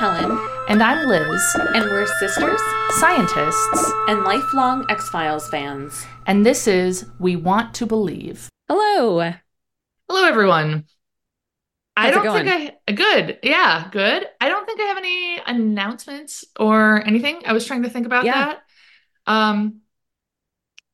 Helen, And I'm Liz, and we're sisters scientists, and lifelong X Files fans. and this is We Want to Believe. Hello. Hello, everyone. I How's it don't think I good. Yeah, good. I don't think I have any announcements or anything. I was trying to think about Yeah. that. Um,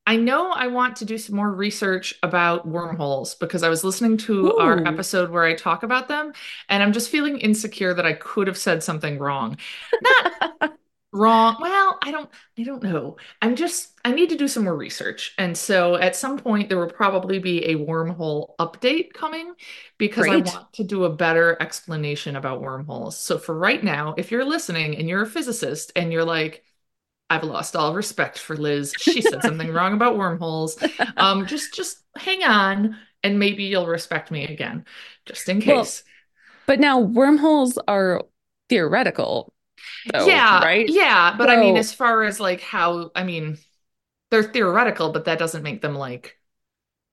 I know I want to do some more research about wormholes because I was listening to our episode where I talk about them, and I'm just feeling insecure that I could have said something wrong. Not wrong. Well, I don't I don't know. I'm just I need to do some more research. And so at some point there will probably be a wormhole update coming because Great. I want to do a better explanation about wormholes. So for right now, if you're listening and you're a physicist and you're like I've lost all respect for Liz. She said something wrong about wormholes. Um just just hang on and maybe you'll respect me again just in Well, case. But now wormholes are theoretical, though, yeah, right? Yeah, but I mean, as far as like how, I mean, they're theoretical, but that doesn't make them like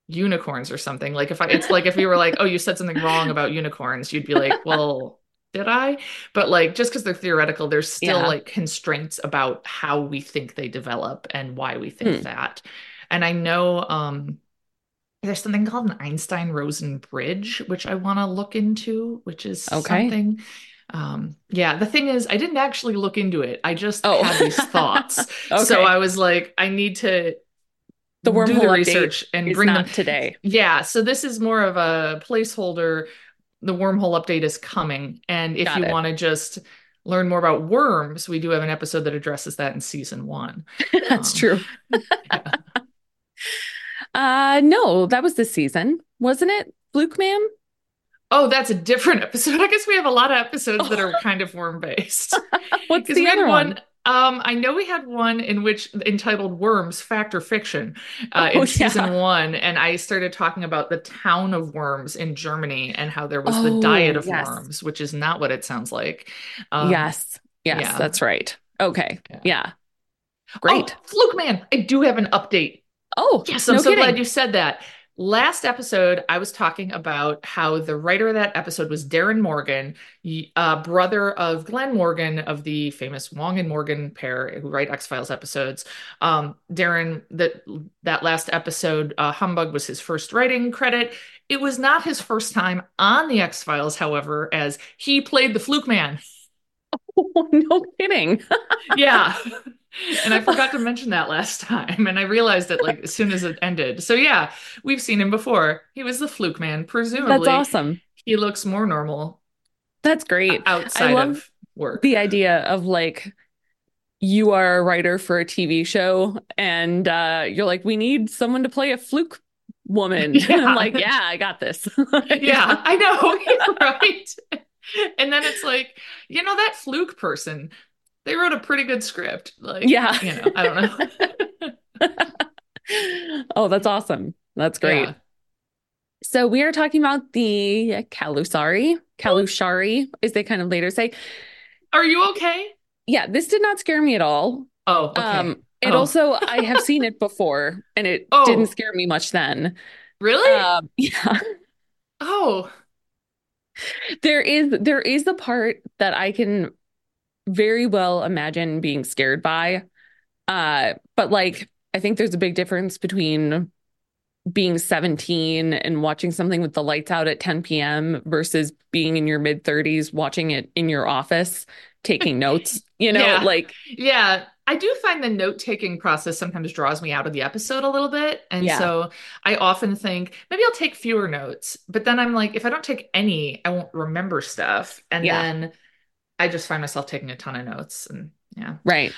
unicorns or something. Like if I, it's like if you were like, oh, you said something wrong about unicorns, you'd be like, well, did I? But like, just because they're theoretical, there's still Yeah. like constraints about how we think they develop and why we think Hmm. that. And I know, um, there's something called an Einstein-Rosen bridge, which I want to look into, which is Okay. something. Um, yeah, the thing is, I didn't actually look into it. I just Oh. had these thoughts. Okay. So I was like, I need to The do wormhole the research and bring not them. today. Yeah, so this is more of a placeholder. The wormhole update is coming. And if Got you want to just learn more about worms, we do have an episode that addresses that in season one. That's Um, true. yeah. Uh no, that was this season, wasn't it? Fluke Man? Oh, that's a different episode. I guess we have a lot of episodes that are kind of worm based. What's the other one. one? Um, I know we had one in which entitled "Worms: Fact or Fiction" uh, Oh, in season yeah. one, and I started talking about the town of worms in Germany and how there was the Oh, diet of yes. worms, which is not what it sounds like. Um, yes. Yes, yeah. that's right. Okay. Yeah. Yeah. Oh, Great. Fluke Man, I do have an update. Oh, Yes, I'm no so kidding. glad you said that. Last episode, I was talking about how the writer of that episode was Darren Morgan, uh, brother of Glen Morgan of the famous Wong and Morgan pair who write X Files episodes. Um, Darren, that that last episode, uh, Humbug was his first writing credit. It was not his first time on the X Files, however, as he played the Fluke Man. Oh, no kidding. Yeah. And I forgot to mention that last time. And I realized it like as soon as it ended. So yeah, we've seen him before. He was the fluke man. Presumably That's awesome. he looks more normal That's great. outside love of work. the idea of like you are a writer for a TV show and uh you're like we need someone to play a fluke woman Yeah. I'm like yeah I got this yeah, I know. right. And then it's like, you know, that fluke person, they wrote a pretty good script. Like, Yeah. you know, I don't know. oh that's awesome that's great Yeah. so we are talking about the Calusari Kalushari as they kind of later say Are you okay? yeah this did not scare me at all Oh, okay. um it Oh. also I have seen it before and it Oh. didn't scare me much then really? um yeah oh, there is there is a part that I can very well imagine being scared by. Uh, but like I think there's a big difference between being 17 and watching something with the lights out at 10 p.m. versus being in your mid 30s watching it in your office taking notes. You know, Yeah. like Yeah, I do find the note taking process sometimes draws me out of the episode a little bit. And Yeah. so I often think maybe I'll take fewer notes, but then I'm like, if I don't take any, I won't remember stuff. And Yeah. then I just find myself taking a ton of notes. And yeah. right.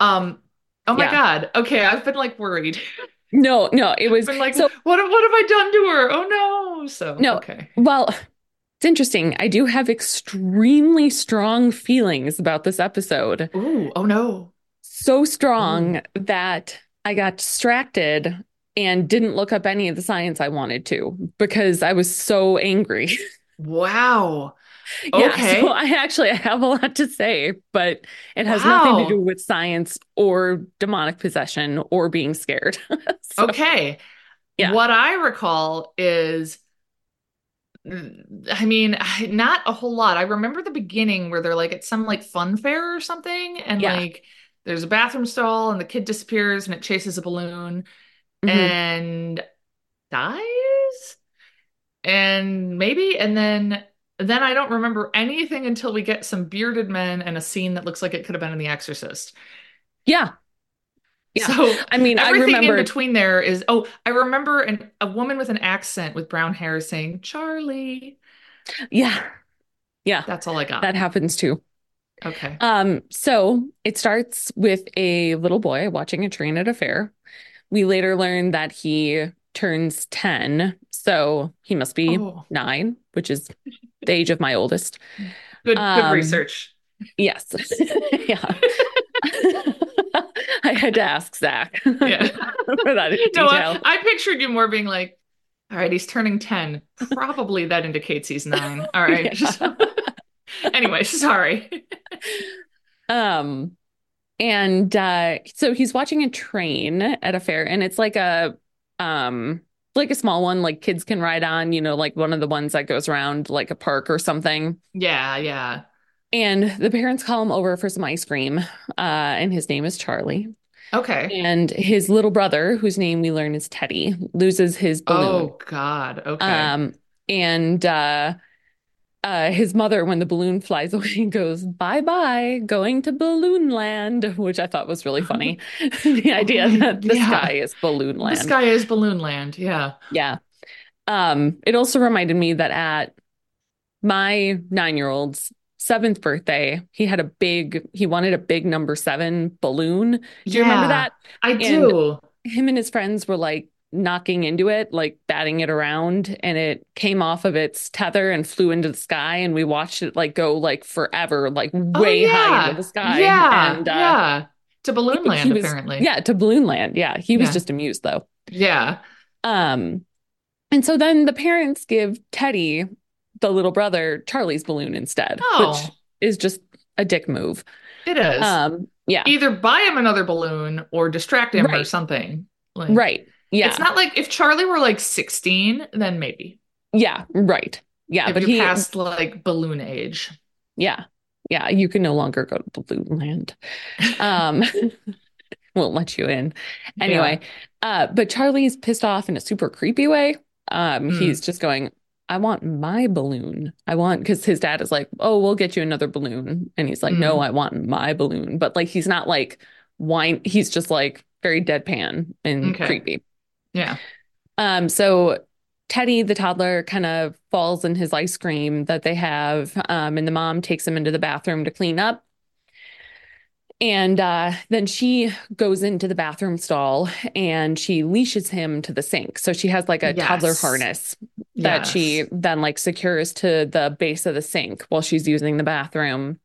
Um, oh my Yeah. God. Okay. I've been like worried. No, no, it was like, so what, what have I done to her? Oh no. So, No. okay. Well, it's interesting. I do have extremely strong feelings about this episode. Ooh, oh no. So strong that I got distracted and didn't look up any of the science I wanted to because I was so angry. Wow. Yeah, Okay. so I actually I have a lot to say, but it has nothing to do with science or demonic possession or being scared. So, Okay. Yeah. What I recall is I mean, not a whole lot. I remember the beginning where they're like at some like fun fair or something, and Yeah. like there's a bathroom stall, and the kid disappears, and it chases a balloon Mhm. and dies, and maybe, and then then I don't remember anything until we get some bearded men and a scene that looks like it could have been in The Exorcist. Yeah. Yeah. So I mean, I everything remember in between there is oh, I remember an, a woman with an accent with brown hair saying Charlie. yeah. Yeah. That's all I got. That happens too. Okay. Um, so it starts with a little boy watching a train at a fair. We later learn that he turns 10, so he must be nine, which is the age of my oldest. good good um, research. Yes. Yeah. I had to ask Zach Yeah. for that No, detail. I, I pictured you more being like, all right, he's turning 10. Probably that indicates he's nine. All right. Anyway, sorry. Um, and uh, so he's watching a train at a fair, and it's like a um like a small one, like kids can ride on, you know, like one of the ones that goes around like a park or something. Yeah, yeah. And the parents call him over for some ice cream, uh, and his name is Charlie. Okay. And his little brother, whose name we learn is Teddy, loses his balloon. Oh God. Okay. Um, and uh, uh, his mother, when the balloon flies away, goes, Bye bye, going to Balloon Land, which I thought was really funny. the idea that the Yeah. sky is Balloon land. the sky is balloon land. Yeah. Yeah. Um, it also reminded me that at my nine year old's seventh birthday, he had a big, he wanted a big number seven balloon. Do you remember that? I do. him and his friends were like knocking into it, like batting it around, and it came off of its tether and flew into the sky. And we watched it like go like forever, like Oh, way high yeah. into the sky. Yeah. and uh, yeah. To balloon land, was- apparently. yeah, to balloon land. Yeah, he was Yeah. just amused though. Yeah. Um, and so then the parents give Teddy, the little brother, Charlie's balloon instead, Oh. which is just a dick move. It is. Um, yeah, Either buy him another balloon or distract him or something. Like, right. Yeah, It's not like if Charlie were like 16, then maybe. yeah, right. Yeah, if but he, past like balloon age. yeah, yeah, you can no longer go to Balloon Land. Um, won't let you in. Anyway, uh, but Charlie's pissed off in a super creepy way. Um, Mm. he's just going, I want my balloon. I want because his dad is like, Oh, we'll get you another balloon. And he's like, No, Mm. I want my balloon. But like he's not like whine, he's just like very deadpan and Okay. creepy. Yeah. Um, so Teddy, the toddler, kind of falls in his ice cream that they have, um, and the mom takes him into the bathroom to clean up. And uh, then she goes into the bathroom stall and she leashes him to the sink. So she has like a toddler harness that she then like secures to the base of the sink while she's using the bathroom.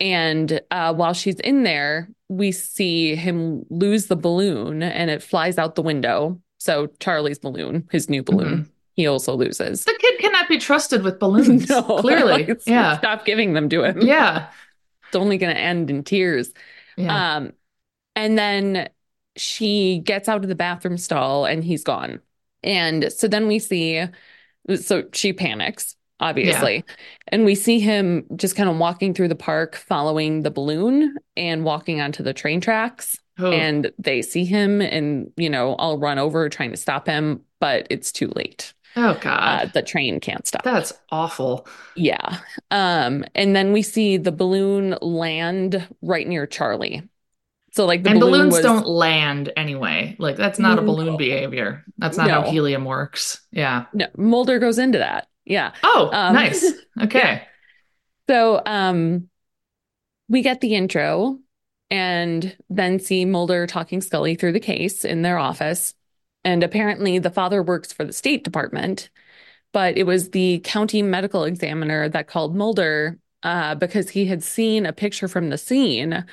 And uh, while she's in there, we see him lose the balloon and it flies out the window. So Charlie's balloon, his new balloon, Mhm. he also loses. The kid cannot be trusted with balloons. No, Clearly. like, yeah. Stop giving them to him. Yeah. It's only going to end in tears. Yeah. Um, and then she gets out of the bathroom stall and he's gone. And so then we see, so she panics, obviously. And we see him just kind of walking through the park, following the balloon and walking onto the train tracks. Oh, And they see him and, you know, all run over trying to stop him, but it's too late. oh Uh, God. the train can't stop. That's awful. Yeah. Um, and then we see the balloon land right near Charlie. So like the and balloon balloons was don't land anyway. Like that's not a balloon No. behavior. That's not how helium works. Yeah. no Mulder goes into that. Yeah. Oh, Um, nice. Okay. So um we get the intro and then see Mulder talking Scully through the case in their office. And apparently the father works for the State Department, but it was the county medical examiner that called Mulder uh, because he had seen a picture from the scene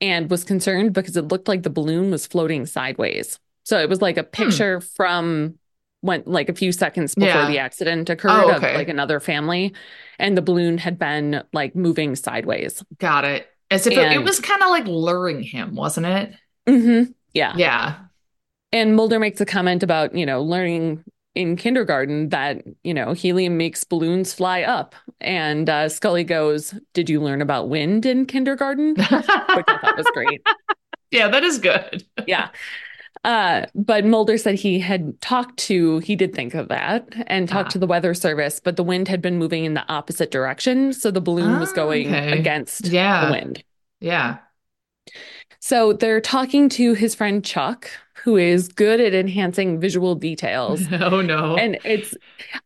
and was concerned because it looked like the balloon was floating sideways. So it was like a picture from when like a few seconds before Yeah. the accident occurred Oh, of okay. like another family and the balloon had been like moving sideways. Got it. As if it, it was kind of like luring him, wasn't it? hmm Yeah. Yeah. And Mulder makes a comment about, you know, learning in kindergarten that, you know, helium makes balloons fly up. And uh, Scully goes, Did you learn about wind in kindergarten? Which I thought was great. yeah, that is good. Yeah. Uh, but Mulder said he had talked to, he did think of that and talked Ah. to the weather service, but the wind had been moving in the opposite direction. So the balloon was Ah, going okay. against Yeah. the wind. Yeah. So they're talking to his friend Chuck, who is good at enhancing visual details. Oh no. And it's,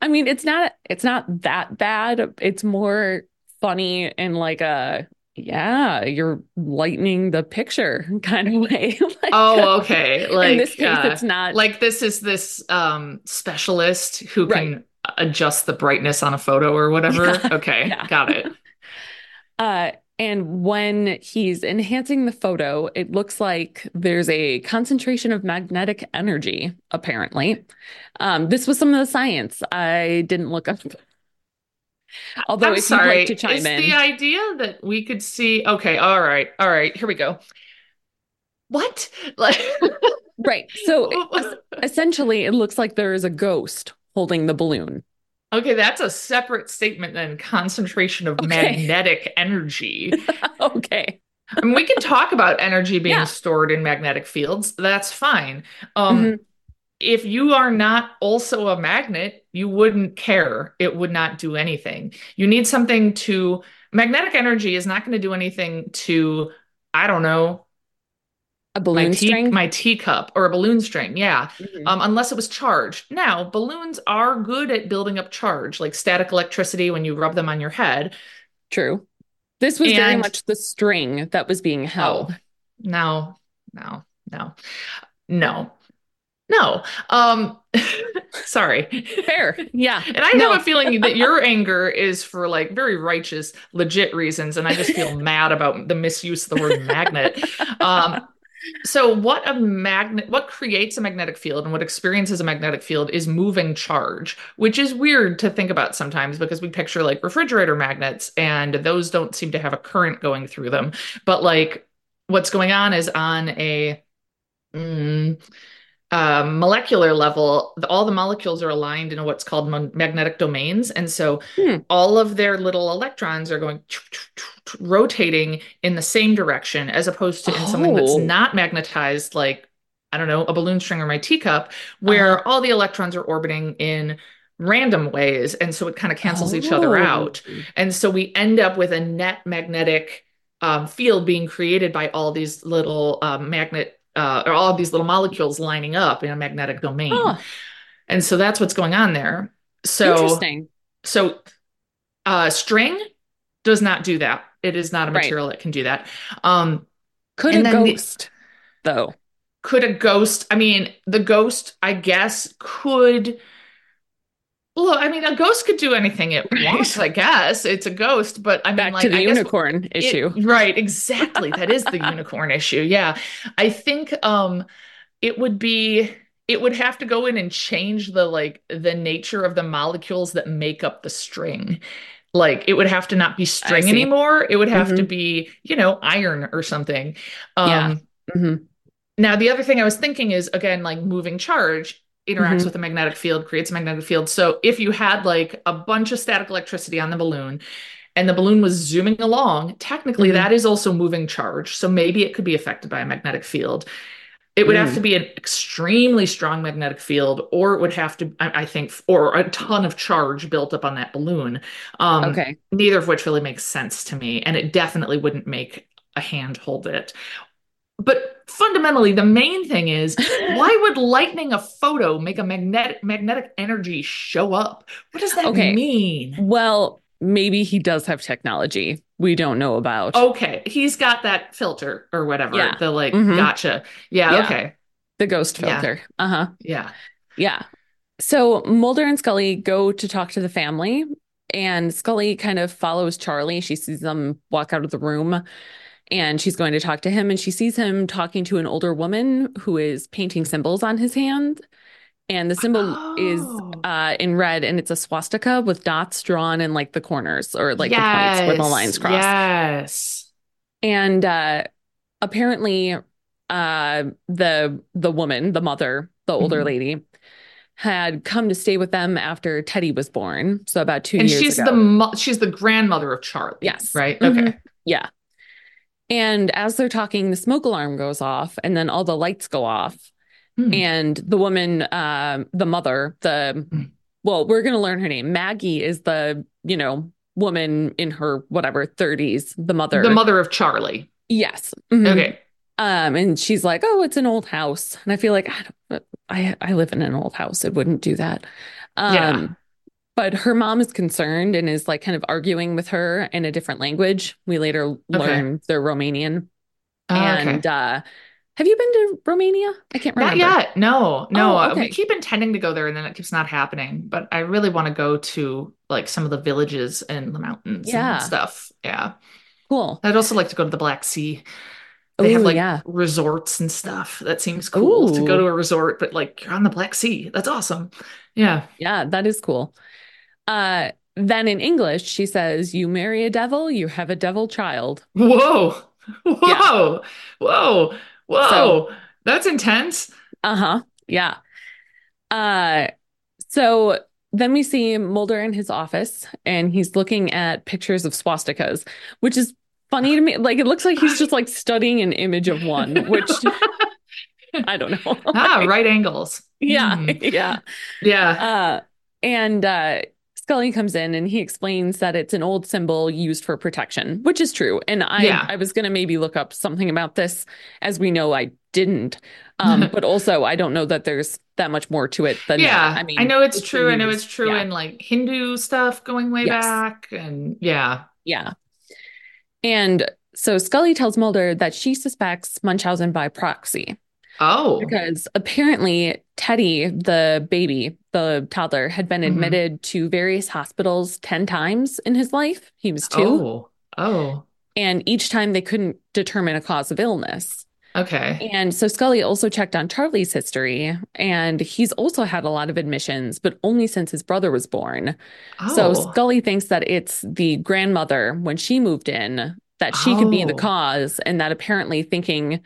I mean, it's not, it's not that bad. It's more funny in like a, yeah, you're lightening the picture kind of way. Like, oh, okay. Like in this case, uh, it's not like this is this um specialist who Right. can adjust the brightness on a photo or whatever. Yeah. Okay, Yeah. got it. Uh, and when he's enhancing the photo, it looks like there's a concentration of magnetic energy, apparently. Um, this was some of the science I didn't look up. Although, I'm if you'd sorry. like to chime is in, the idea that we could see? Okay, all right, all right. Here we go. What? Like, right. So essentially, it looks like there is a ghost holding the balloon. okay, that's a separate statement than concentration of Okay. magnetic energy. okay. I mean, we can talk about energy being Yeah. stored in magnetic fields. That's fine. Um, Mhm. if you are not also a magnet, you wouldn't care. It would not do anything. You need something to, magnetic energy is not going to do anything to, I don't know, A my balloon tea, string. my teacup or a balloon string. Yeah. Mhm. Um, unless it was charged. Now, balloons are good at building up charge, like static electricity when you rub them on your head. True. This was very much the string that was being held. Oh, no, no, no, no, no. Um, sorry. Fair. Yeah. And I No. have a feeling that your anger is for like very righteous, legit reasons, and I just feel mad about the misuse of the word magnet. Um, so what a magnet, what creates a magnetic field and what experiences a magnetic field is moving charge, which is weird to think about sometimes because we picture like refrigerator magnets and those don't seem to have a current going through them. But like what's going on is on a mm, uh, molecular level, all the molecules are aligned in what's called mon- magnetic domains. And so Hmm. all of their little electrons are going rotating in the same direction as opposed to in something that's Oh. not magnetized, like, I don't know, a balloon string or my teacup, where Uh-huh. all the electrons are orbiting in random ways. And so it kind of cancels each other Oh. out. And so we end up with a net magnetic um, field being created by all these little um, magnet, uh, or all of these little molecules lining up in a magnetic domain. Huh. And so that's what's going on there. So, Interesting. so uh, string does not do that. It is not a Right. material that can do that. Um, Could a then the- ghost, though? could a ghost, I mean, the ghost, I guess, could. Well, I mean, a ghost could do anything it wants, I guess. It's a ghost, but I mean, Back like, to the I unicorn It- issue. right, exactly. That is the unicorn issue. Yeah. I think um it would be it would have to go in and change the like the nature of the molecules that make up the string. Like it would have to not be string anymore. It would have to Mhm. be, you know, iron or something. Um Yeah. Mhm. now the other thing I was thinking is again like moving charge interacts Mhm. with a magnetic field, creates a magnetic field. So if you had like a bunch of static electricity on the balloon and the balloon was zooming along, technically Mhm. that is also moving charge. So maybe it could be affected by a magnetic field. It would have Mm. to be an extremely strong magnetic field, or it would have to, I I think, or a ton of charge built up on that balloon. Um, Okay. neither of which really makes sense to me. And it definitely wouldn't make a hand hold it. But fundamentally, the main thing is why would lightning a photo make a magnetic magnetic energy show up? What does that Okay. mean? Well, maybe he does have technology we don't know about. Okay, he's got that filter or whatever. Yeah. The like, Mhm. gotcha. Yeah, Yeah. okay. The ghost Yeah. filter. Uh-huh. Yeah. Yeah. So Mulder and Scully go to talk to the family, and Scully kind of follows Charlie. She sees them walk out of the room, and she's going to talk to him. And she sees him talking to an older woman who is painting symbols on his hand. And the symbol is Oh. uh, in red, and it's a swastika with dots drawn in like the corners or like the points where the lines cross. Yes. And uh apparently uh the the woman, the mother, the older Mhm. lady, had come to stay with them after Teddy was born. So about two And years And she's ago. the mo- she's the grandmother of Charlie. Yes. Right. Mhm. Okay. Yeah. And as they're talking, the smoke alarm goes off, and then all the lights go off. Hmm. And the woman, um, the mother, the Hmm. well, we're gonna learn her name. Maggie is the, you know, woman in her whatever 30s, the mother. The mother of Charlie. Yes. Mhm. Okay. Um, and she's like, "Oh, it's an old house," and I feel like I don't, I I live in an old house. It wouldn't do that. Um, Yeah. But her mom is concerned and is like kind of arguing with her in a different language. We later learn they're Romanian. Oh, okay. and uh, have you been to Romania? I can't remember. Not yet. No, no. Oh, Uh, okay. We keep intending to go there and then it keeps not happening. But I really want to go to like some of the villages and the mountains Yeah. and stuff. Yeah. Cool. I'd also like to go to the Black Sea. They have like yeah. resorts and stuff. That seems cool to go to a resort, but like you're on the Black Sea. That's awesome. Yeah. Yeah, that is cool. Uh, then in English, she says, "You marry a devil, you have a devil child." Whoa. Whoa. Whoa. Whoa. So- That's intense. Uh-huh. Yeah. Uh, so then we see Mulder in his office and he's looking at pictures of swastikas, which is funny to me. Like it looks like he's just like studying an image of one, which I don't know. ah, Like, right angles. Yeah. Hmm. Yeah. Yeah. Uh, and uh, Scully comes in and he explains that it's an old symbol used for protection, which is true. And I, Yeah. I was going to maybe look up something about this, as we know I didn't. Um, but also, I don't know that there's that much more to it than Yeah, that. I mean, I know it's true. I know it's true Yeah. in like Hindu stuff going way Yes. back, and yeah. Yeah. And so Scully tells Mulder that she suspects Munchausen by proxy Oh, because apparently Teddy, the baby, the toddler, had been Mhm. admitted to various hospitals 10 times in his life. He was two. oh, oh. And each time they couldn't determine a cause of illness. Okay. And so Scully also checked on Charlie's history, and he's also had a lot of admissions, but only since his brother was born. Oh. So Oh, Scully thinks that it's the grandmother when she moved in that she could be the Oh. cause, and that apparently thinking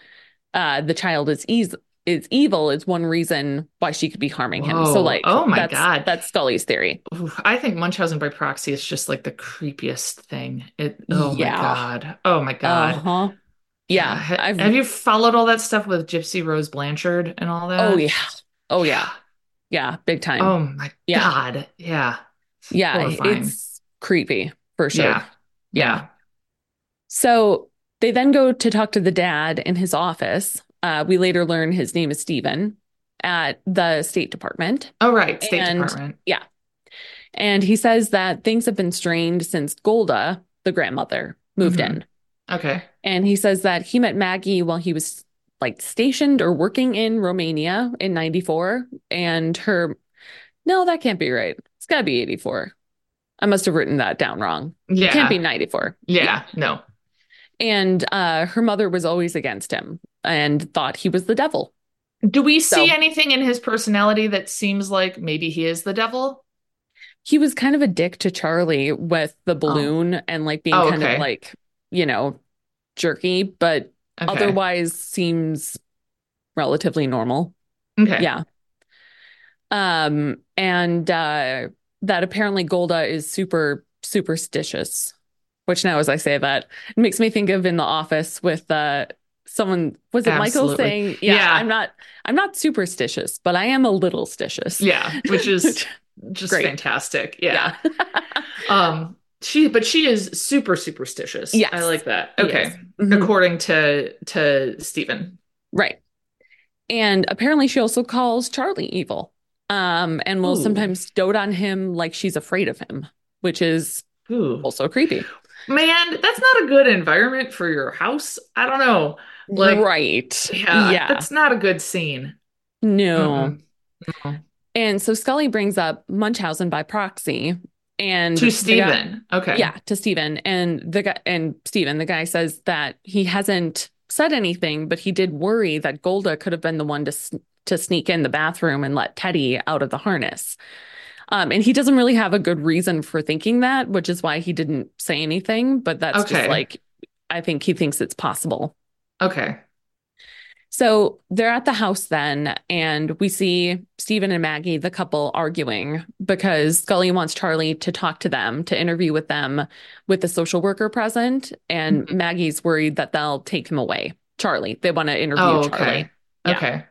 uh, the child is eas is evil is one reason why she could be harming him. So like, Oh my that's, God. that's Scully's theory. Oof, I think Munchausen by proxy is just like the creepiest thing. It. Oh Yeah. my god. Oh my god. Uh-huh. Yeah, Ha- I've- you followed all that stuff with Gypsy Rose Blanchard and all that? Oh yeah. Oh yeah. Yeah, big time. Oh my Yeah. god. Yeah. yeah, horrifying. it's creepy for sure. Yeah. Yeah. So they then go to talk to the dad in his office. Uh, we later learn his name is Stephen at the State Department. Oh right. State And- Department. Yeah. And he says that things have been strained since Golda, the grandmother, moved Mhm. in. Okay. And he says that he met Maggie while he was like stationed or working in Romania in 94. And her, no, that can't be right. It's got to be 84. I must have written that down wrong. Yeah. It can't be 94. Yeah. No. And uh, her mother was always against him and thought he was the devil. Do we see So- anything in his personality that seems like maybe he is the devil? He was kind of a dick to Charlie with the balloon and like being Oh, kind okay. of like, you know, jerky, but Okay. otherwise seems relatively normal. Okay. Yeah. Um, and uh that apparently Golda is super superstitious, which now as I say that, it makes me think of in the office with uh someone was it Michael saying, yeah, Yeah. I'm not I'm not superstitious, but I am a little stitious. Yeah, which is just Great. fantastic. Yeah. yeah. Um she but she is super superstitious. Yes. I like that. Okay. Mhm. According to to Stephen. Right. And apparently she also calls Charlie evil. Um, and will Ooh. sometimes dote on him like she's afraid of him, which is Ooh. also creepy. Man, that's not a good environment for your house. I don't know. Like- right. Yeah. Yeah. That's not a good scene. No. Mm-mm. And so Scully brings up Munchausen by proxy and To the guy- Stephen. Okay. yeah, to Stephen. And the guy and Stephen, the guy says that he hasn't said anything, but he did worry that Golda could have been the one to to sneak in the bathroom and let Teddy out of the harness. Um, and he doesn't really have a good reason for thinking that, which is why he didn't say anything. But that's Okay. just like I think he thinks it's possible. Okay. So they're at the house then, and we see Stephen and Maggie, the couple, arguing because Scully wants Charlie to talk to them, to interview with them with the social worker present. And Mhm. Maggie's worried that they'll take him away. Charlie, they want to interview Oh, Charlie. okay. Yeah. Okay.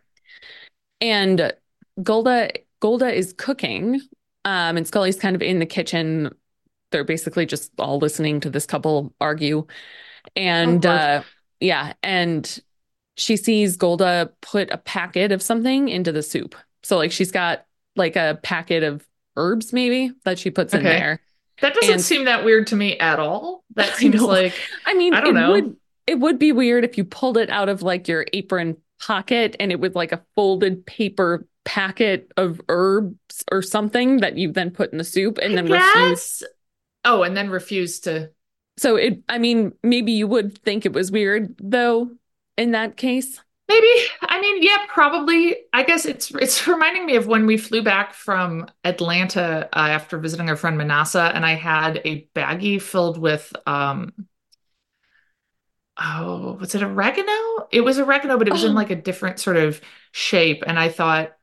And Golda Golda is cooking, um, and Scully's kind of in the kitchen. They're basically just all listening to this couple argue. And Oh, uh, yeah, and she sees Golda put a packet of something into the soup. So like she's got like a packet of herbs maybe that she puts in there. That doesn't And- seem that weird to me at all. That seems know. like I mean, I don't it know. would it would be weird if you pulled it out of like your apron pocket and it was like a folded paper packet of herbs or something that you then put in the soup and I then refuse. Oh, and then refuse to. So it I mean, maybe you would think it was weird though in that case. Maybe. I mean, yeah, probably. I guess it's it's reminding me of when we flew back from Atlanta uh, after visiting our friend Manasa, and I had a baggie filled with um oh, was it oregano? It was oregano, but it was in Oh. like a different sort of shape, and I thought,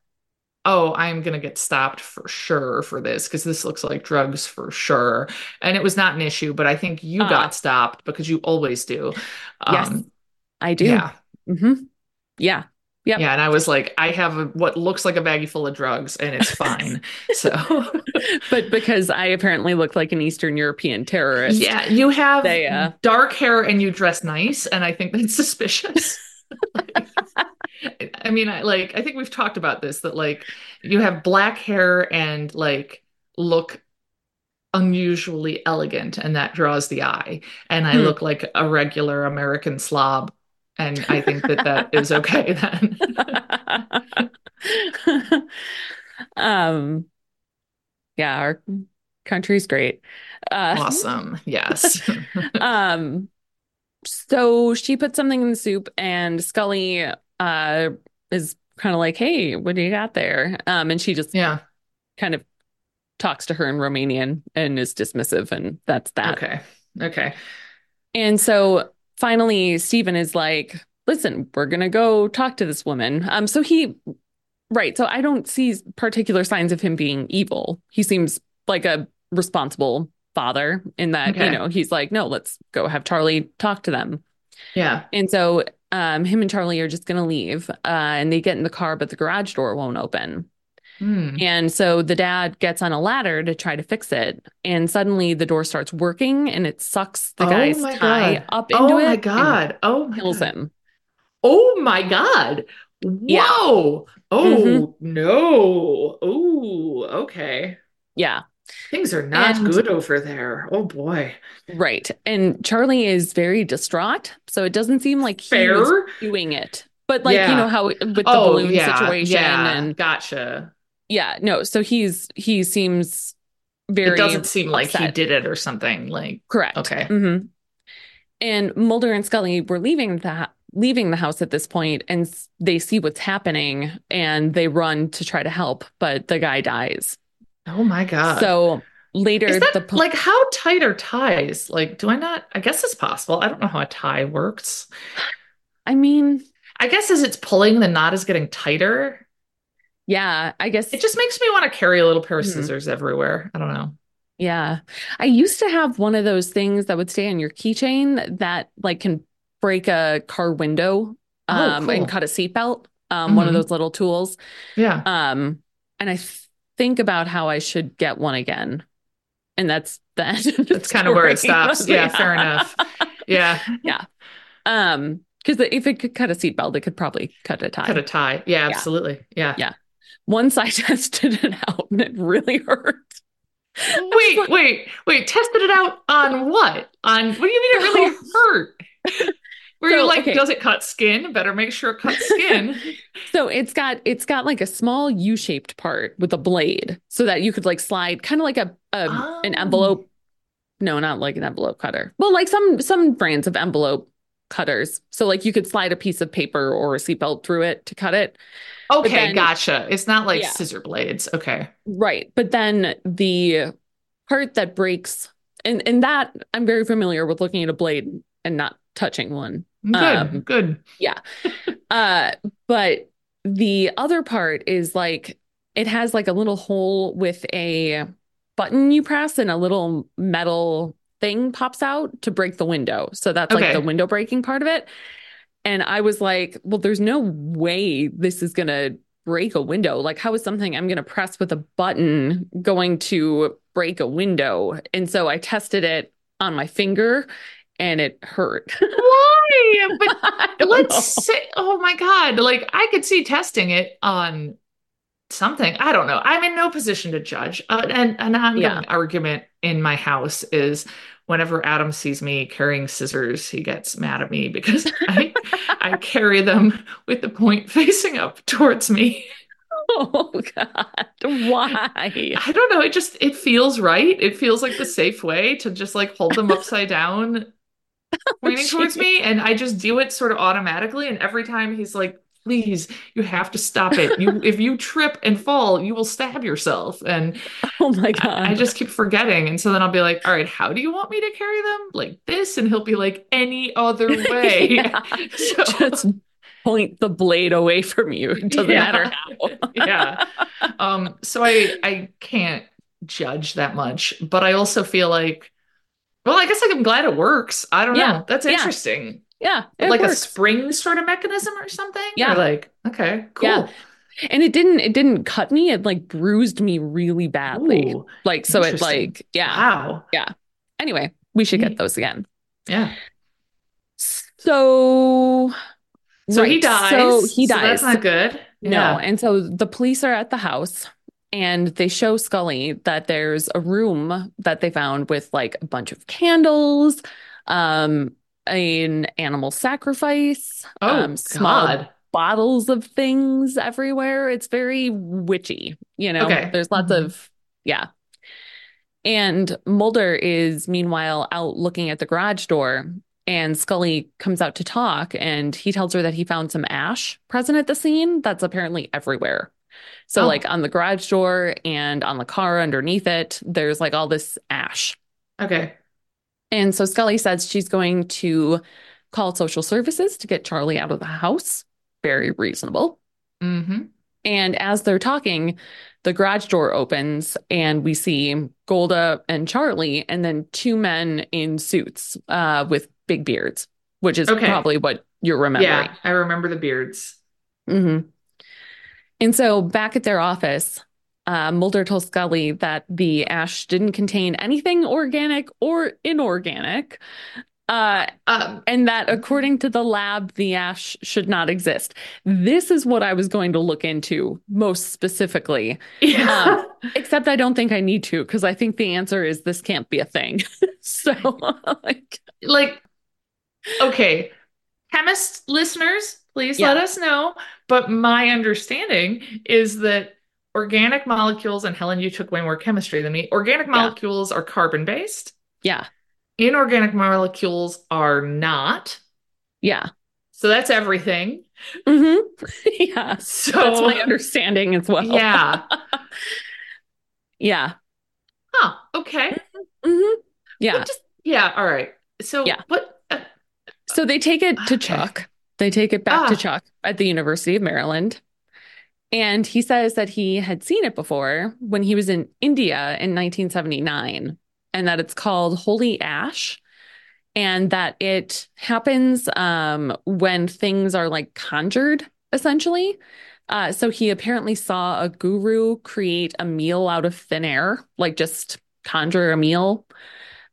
oh, I'm gonna get stopped for sure for this because this looks like drugs for sure. And it was not an issue, but I think you Ah. got stopped because you always do. Yes. Um, I do. yeah. hmm Yeah. Yep. Yeah, and I was like, I have a, what looks like a baggie full of drugs, and it's fine. so, But because I apparently look like an Eastern European terrorist. yeah, you have They, uh, dark hair and you dress nice, and I think that's suspicious. I mean, I like, I think we've talked about this that like you have black hair and like look unusually elegant, and that draws the eye. And I Hmm. look like a regular American slob, and I think that that is okay then. um yeah our country's great uh awesome. Yes. um so she put something in the soup and scully uh is kind of like hey what do you got there um and she just yeah. kind of talks to her in romanian and is dismissive and that's that Okay. Okay. And so finally, Stephen is like, listen, we're going to go talk to this woman. Um, so he, right. So I don't see particular signs of him being evil. He seems like a responsible father in that, Okay. you know, he's like, no, let's go have Charlie talk to them. Yeah. And so um, him and Charlie are just going to leave uh, and they get in the car, but the garage door won't open. Hmm. And so the dad gets on a ladder to try to fix it. And suddenly the door starts working and it sucks the Oh guy's tie God. up into it. Oh it. my God. Oh my kills God. him. Oh my God. Yeah. Whoa. Oh Mhm. no. Oh, okay. Yeah, Things are not And- good over there. Oh boy. right. And Charlie is very distraught. So it doesn't seem like he's doing it. But like, you know how with the Oh balloon yeah. situation Yeah. and Gotcha. yeah, no. So he's he seems very It doesn't seem like he did it or something. Like, correct. okay. hmm And Mulder and Scully were leaving the leaving the house at this point, and they see what's happening, and they run to try to help, but the guy dies. Oh my God. So later, Is that the po- like how tight are ties? Like, do I not? I guess it's possible. I don't know how a tie works. I mean, I guess as it's pulling, the knot is getting tighter. yeah, I guess It just makes me want to carry a little pair of Mhm. scissors everywhere. I don't know. Yeah. I used to have one of those things that would stay on your keychain that like can break a car window Oh, um cool. and cut a seatbelt. Um one of Mhm. those little tools. Yeah. Um and I th- think about how I should get one again. And that's the end of the That's kind of where it stops. Yeah, fair enough. Yeah. Yeah. Um because if it could cut a seatbelt, it could probably cut a tie. Cut a tie. Yeah, absolutely. Yeah. Yeah. Once I tested it out and it really hurt. Wait, wait, wait. Tested it out on what? On what do you mean it really hurt? Were you So, like, okay. does it cut skin? Better make sure it cuts skin. So it's got it's got like a small U-shaped part with a blade so that you could like slide kind of like a, a an Oh. envelope. No, not like an envelope cutter. Well, like some some brands of envelope cutters. So like you could slide a piece of paper or a seatbelt through it to cut it. Okay, then- gotcha. It's not like Yeah. scissor blades. Okay. Right. But then the part that breaks and and that I'm very familiar with looking at a blade and not touching one. Good. Um, good. Yeah. uh, but the other part is like it has like a little hole with a button you press and a little metal thing pops out to break the window. So that's like the window breaking part of it. And I was like, well, there's no way this is going to break a window. Like, how is something I'm going to press with a button going to break a window? And so I tested it on my finger and it hurt. Why? But let's know. say, oh my God, like I could see testing it on something. I don't know. I'm in no position to judge. Uh, and an ongoing Yeah. argument in my house is whenever Adam sees me carrying scissors, he gets mad at me because I I carry them with the point facing up towards me. Oh God, why? I don't know. It just it feels right. It feels like the safe way to just like hold them upside down, pointing towards me, and I just do it sort of automatically. And every time he's like, "Please, you have to stop it. You if you trip and fall, you will stab yourself." And Oh my God. I, I just keep forgetting. And so then I'll be like, "All right, how do you want me to carry them? Like this?" And he'll be like, "Any other way." Yeah. So just point the blade away from you. It doesn't Yeah. matter how. yeah. Um, so I I can't judge that much, but I also feel like, well, I guess I'm glad it works. I don't Yeah. know. That's interesting. Yeah, it like a spring sort of mechanism or something. Yeah. Or like, okay, cool. Yeah. and it didn't. It didn't cut me. It like bruised me really badly. Ooh, like so, it like yeah. wow. Yeah. Anyway, we should get those again. Yeah. So. So he dies. So he dies. that's not good. No. Yeah. And so the police are at the house and they show Scully that there's a room that they found with like a bunch of candles, um, an animal sacrifice, Oh um, small God. bottles of things everywhere. It's very witchy, you know. Okay. There's lots Mhm. of yeah. And Mulder is meanwhile out looking at the garage door and Scully comes out to talk and he tells her that he found some ash present at the scene that's apparently everywhere. So Oh. like on the garage door and on the car underneath it, there's like all this ash. Okay. And so Scully says she's going to call social services to get Charlie out of the house. Very reasonable. Mm-hmm. And as they're talking, the garage door opens and we see Golda and Charlie, and then two men in suits uh, with big beards, which is Okay. probably what you're remembering. Yeah, I remember the beards. hmm And so back at their office, uh, Mulder told Scully that the ash didn't contain anything organic or inorganic. Uh, Um, and that according to the lab, the ash should not exist. This is what I was going to look into most specifically, yeah. except I don't think I need to because I think the answer is this can't be a thing. so, like, like okay chemist listeners please Yeah. let us know but my understanding is that organic molecules and helen you took way more chemistry than me organic Yeah. molecules are carbon based yeah, inorganic molecules are not yeah, so that's everything hmm yeah. so That's my understanding as well. yeah yeah, huh okay hmm yeah. But just yeah all right so Yeah. what uh, So they take it to Okay. Chuck. They take it back to Ah. Chuck at the University of Maryland. And he says that he had seen it before when he was in India in 1979 and that it's called Holy Ash and that it happens um, when things are like conjured, essentially. Uh, so he apparently saw a guru create a meal out of thin air, like just conjure a meal.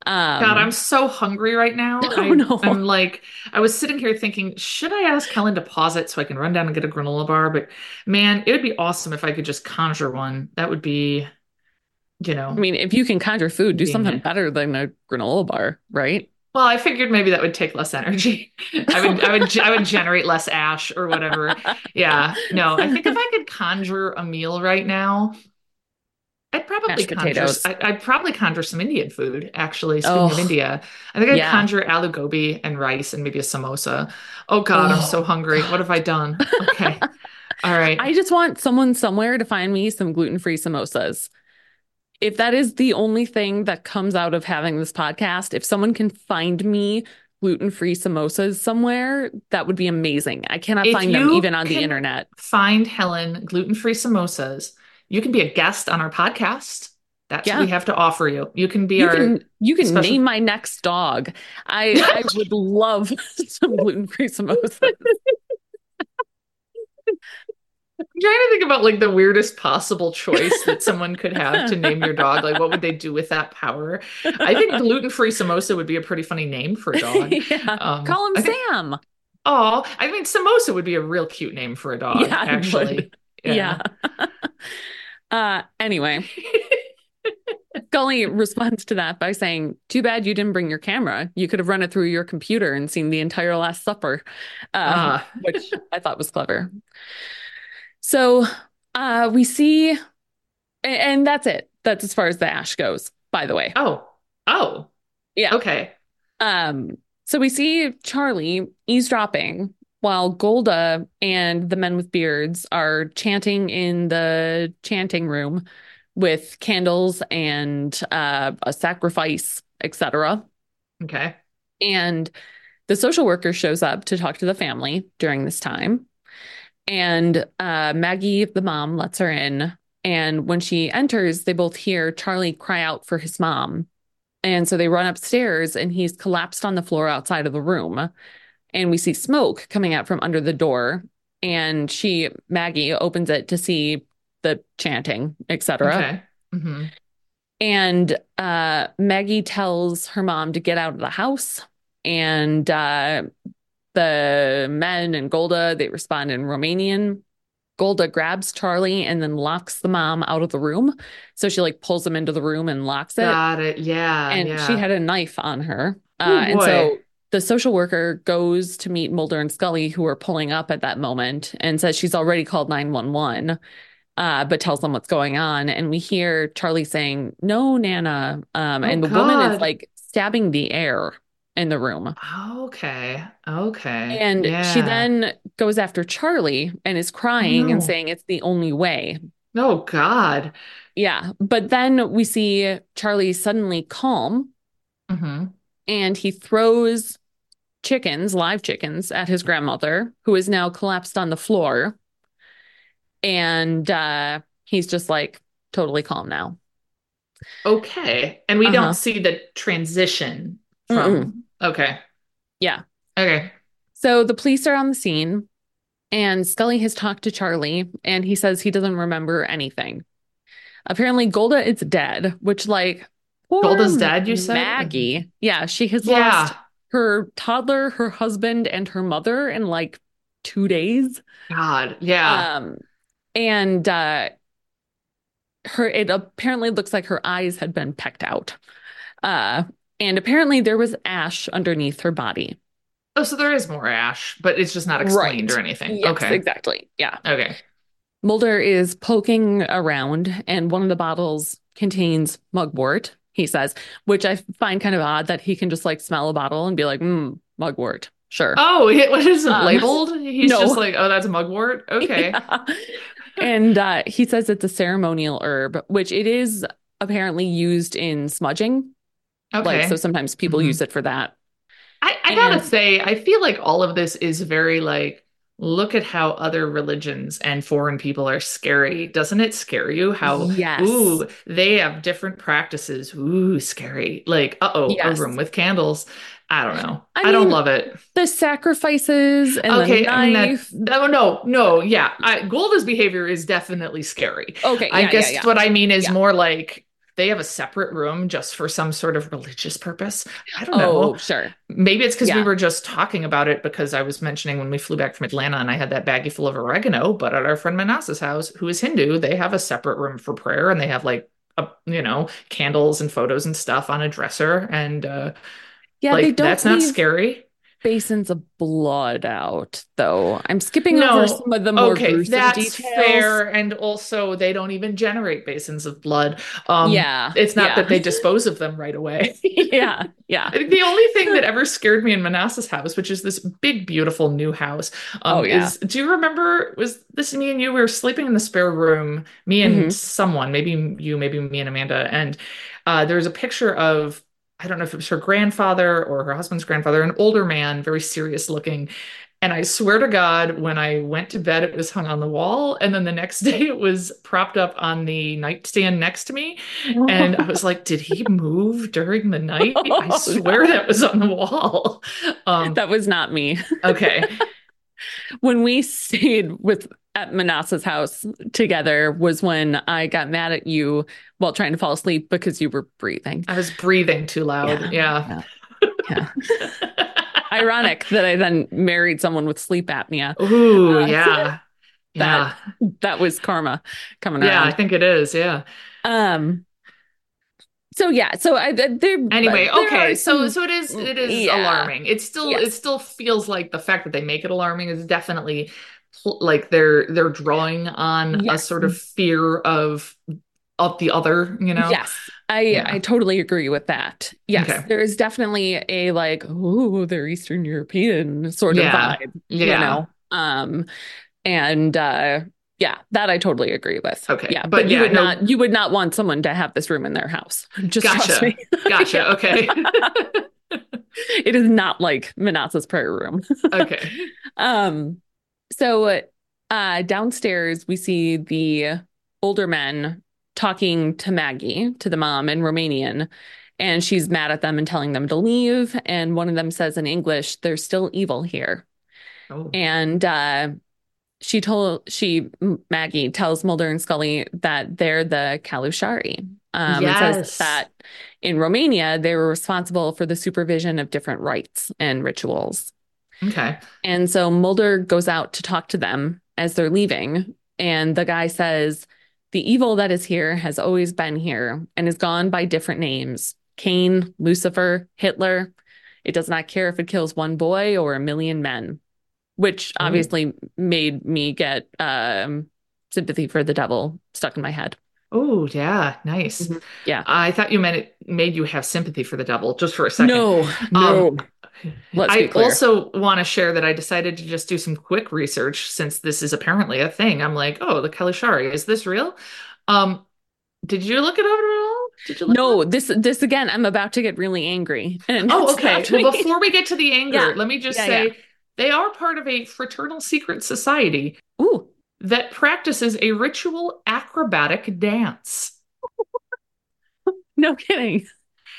Um, God, I'm so hungry right now. Oh, I, no. I'm like, I was sitting here thinking, should I ask Helen to pause it so I can run down and get a granola bar? But man, it would be awesome if I could just conjure one. That would be, you know. I mean, if you can conjure food, do something Convenient. better than a granola bar, right? Well, I figured maybe that would take less energy. I would, I would, I would generate less ash or whatever. Yeah, no, I think if I could conjure a meal right now, I'd probably conjure. I, I'd probably conjure some Indian food. Actually, speaking Oh. of India, I think I'd Yeah. conjure aloo gobi and rice and maybe a samosa. Oh God, I'm Oh, so hungry. What have I done? Okay, all right. I just want someone somewhere to find me some gluten-free samosas. If that is the only thing that comes out of having this podcast, if someone can find me gluten-free samosas somewhere, that would be amazing. I cannot If find them even on the internet. Find Helen gluten-free samosas. You can be a guest on our podcast. That's Yeah. what we have to offer you. You can be You our can you can special- name my next dog. I I would love some gluten-free samosas. I'm trying to think about like the weirdest possible choice that someone could have to name your dog. Like, what would they do with that power? I think gluten-free samosa would be a pretty funny name for a dog. yeah. Um, Call him I think- Sam. Oh, I mean, samosa would be a real cute name for a dog, Yeah, actually. Yeah. Uh anyway, Scully responds to that by saying, Too bad you didn't bring your camera. You could have run it through your computer and seen the entire Last Supper. Uh, Ah. which I thought was clever. So uh we see and that's it. That's as far as the ash goes, by the way. Oh, oh, Yeah. okay. Um, so we see Charlie eavesdropping while Golda and the men with beards are chanting in the chanting room with candles and uh, a sacrifice, etc. Okay. And the social worker shows up to talk to the family during this time. And uh, Maggie, the mom, lets her in. And when she enters, they both hear Charlie cry out for his mom. And so they run upstairs, and he's collapsed on the floor outside of the room. And we see smoke coming out from under the door. And she, Maggie, opens it to see the chanting, etc. Okay. hmm And uh, Maggie tells her mom to get out of the house. And uh, the men and Golda, they respond in Romanian. Golda grabs Charlie and then locks the mom out of the room. So she like pulls him into the room and locks it. Got it. Yeah. and yeah. she had a knife on her. Uh, Oh, and so the social worker goes to meet Mulder and Scully, who are pulling up at that moment, and says she's already called 911, uh, but tells them what's going on. And we hear Charlie saying, No, Nana. Um, Oh, and the woman is like stabbing the air in the room. Okay. Okay. And she then goes after Charlie and is crying and saying it's the only way. Oh God. Yeah. But then we see Charlie suddenly calm hmm and he throws chickens, live chickens, at his grandmother, who is now collapsed on the floor. And uh, he's just like totally calm now. Okay. And we Uh-huh. don't see the transition from. Okay. Yeah. Okay. So the police are on the scene, and Scully has talked to Charlie, and he says he doesn't remember anything. Apparently, Golda is dead, which, like, Golda's dead, you said? Maggie. Yeah, she has Yeah. lost her toddler, her husband, and her mother in like two days. God. Yeah. Um, and uh, her it apparently looks like her eyes had been pecked out. Uh, and apparently there was ash underneath her body. oh, so there is more ash, but it's just not explained Right. or anything. Yes, okay. exactly. Yeah. Okay. Mulder is poking around, and one of the bottles contains mugwort, he says, which I find kind of odd that he can just like smell a bottle and be like, hmm, mugwort. Sure. Oh, it wasn't Um, labeled. He's no. just like, oh, that's mugwort. Okay. Yeah. And uh, he says it's a ceremonial herb, which it is apparently used in smudging. Okay. Like, so sometimes people Mhm. use it for that. I, I gotta say, I feel like all of this is very like, look at how other religions and foreign people are scary. Doesn't it scare you how, Yes. ooh, they have different practices? Ooh, scary. Like, uh oh, Yes. a room with candles. I don't know. I I, don't love it. The sacrifices and okay, the I mean, that, no, no, no, yeah. I, Golda's behavior is definitely scary. okay, I yeah, yeah, guess yeah. what I mean is Yeah. more like they have a separate room just for some sort of religious purpose. I don't know. Oh, sure. Maybe it's because we were just talking about it because I was mentioning when we flew back from Atlanta and I had that baggie full of oregano. But at our friend Manasseh's house, who is Hindu, they have a separate room for prayer and they have like, a, you know, candles and photos and stuff on a dresser. And uh, Yeah, like, they don't that's not scary. Basins of blood out, though. I'm skipping No. over some of the more Okay, gruesome that's details. fair. And also, they don't even generate basins of blood. Um, yeah, It's not yeah. that they dispose of them right away. yeah, yeah. I think the only thing that ever scared me in Manasseh's house, which is this big, beautiful new house, um, Oh, yeah. is do you remember? Was this me and you? We were sleeping in the spare room, me and Mhm. someone, maybe you, maybe me and Amanda, and uh, there was a picture of I don't know if it was her grandfather or her husband's grandfather, an older man, very serious looking. And I swear to God, when I went to bed, it was hung on the wall. And then the next day, it was propped up on the nightstand next to me. And I was like, did he move during the night? I Oh, swear that was on the wall. Um, that was not me. okay. when we stayed with at Manasseh's house together was when I got mad at you while trying to fall asleep because you were breathing. I was breathing too loud. Yeah. Yeah. Ironic that I then married someone with sleep apnea. Ooh, Uh, yeah. Yeah. That was karma coming Yeah, I think it is. Yeah. Um. So yeah, so I there Anyway, there okay. are So so it is it is Yeah. alarming. It still Yes. it still feels like the fact that they make it alarming is definitely like they're they're drawing on a sort of fear of of the other, you know? Yes, I Yeah. I totally agree with that. Yes, Okay. there is definitely a like, oh, they're Eastern European sort of Yeah. vibe, you know. Um, and uh, yeah, that I totally agree with. Okay, yeah, but but, you yeah, would no- not you would not want someone to have this room in their house. Just trust Gotcha. me, Gotcha. Okay. it is not like Manasseh's prayer room. okay. Um, so uh downstairs we see the older men talking to Maggie, to the mom in Romanian, and she's mad at them and telling them to leave. And one of them says in English, there's still evil here. Oh. And uh she told she Maggie tells Mulder and Scully that they're the Calusari. Um, and Yes. says that in Romania they were responsible for the supervision of different rites and rituals. Okay. And so Mulder goes out to talk to them as they're leaving. And the guy says, The evil that is here has always been here and is gone by different names Cain, Lucifer, Hitler. It does not care if it kills one boy or a million men, which Oh. obviously made me get um, sympathy for the devil stuck in my head. Oh, yeah. Nice. Mhm. Yeah. I thought you meant it made you have sympathy for the devil just for a second. No, no. Let's be I also want to share that I decided to just do some quick research since this is apparently a thing. I'm like, oh, the Calusari, is this real? Um, did you look it over at all? Did you look no, up? this this again, I'm about to get really angry. And Oh, okay. Well, before we get to the anger, Yeah. let me just Yeah, say yeah. they are part of a fraternal secret society Ooh, that practices a ritual acrobatic dance. no kidding.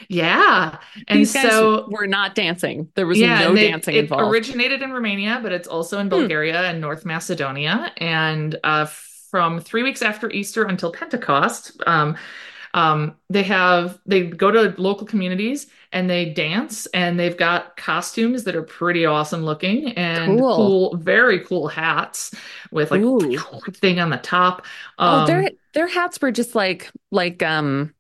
Yeah. And These so were not dancing. There was yeah, no they- dancing it involved. originated in Romania, but it's also in Hmm. Bulgaria and North Macedonia. And uh, from three weeks after Easter until Pentecost, um, um, they have they go to local communities and they dance, and they've got costumes that are pretty awesome looking and Cool. cool, very cool hats with like Ooh. thing on the top. oh, Um, their their hats were just like like um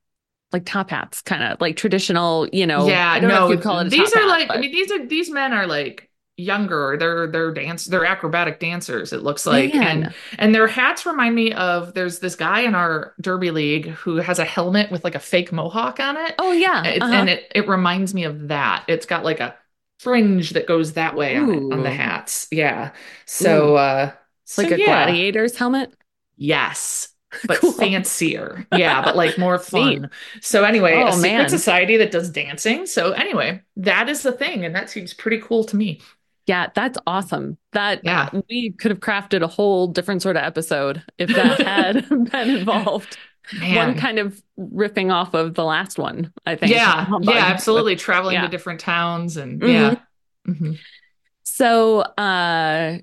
like top hats, kind of like traditional. You know, yeah, I don't no, you'd call it these are hat, like I mean these are these men are like younger. They're they're dance they're acrobatic dancers. It looks like and Man. and their hats remind me of there's this guy in our derby league who has a helmet with like a fake mohawk on it. oh yeah, uh-huh. and it it reminds me of that. It's got like a fringe that goes that way on on the hats. Yeah. So uh like so a yeah. gladiator's helmet. Yes. But Cool. fancier. Yeah, but like more fun. So anyway, a Oh, secret man. society that does dancing. So anyway, that is the thing, and that seems pretty cool to me. Yeah, that's awesome. That Yeah. we could have crafted a whole different sort of episode if that had been involved. Man. One kind of riffing off of the last one, I think. yeah, yeah, absolutely. Traveling yeah. to different towns and Mhm. yeah. Mhm. So uh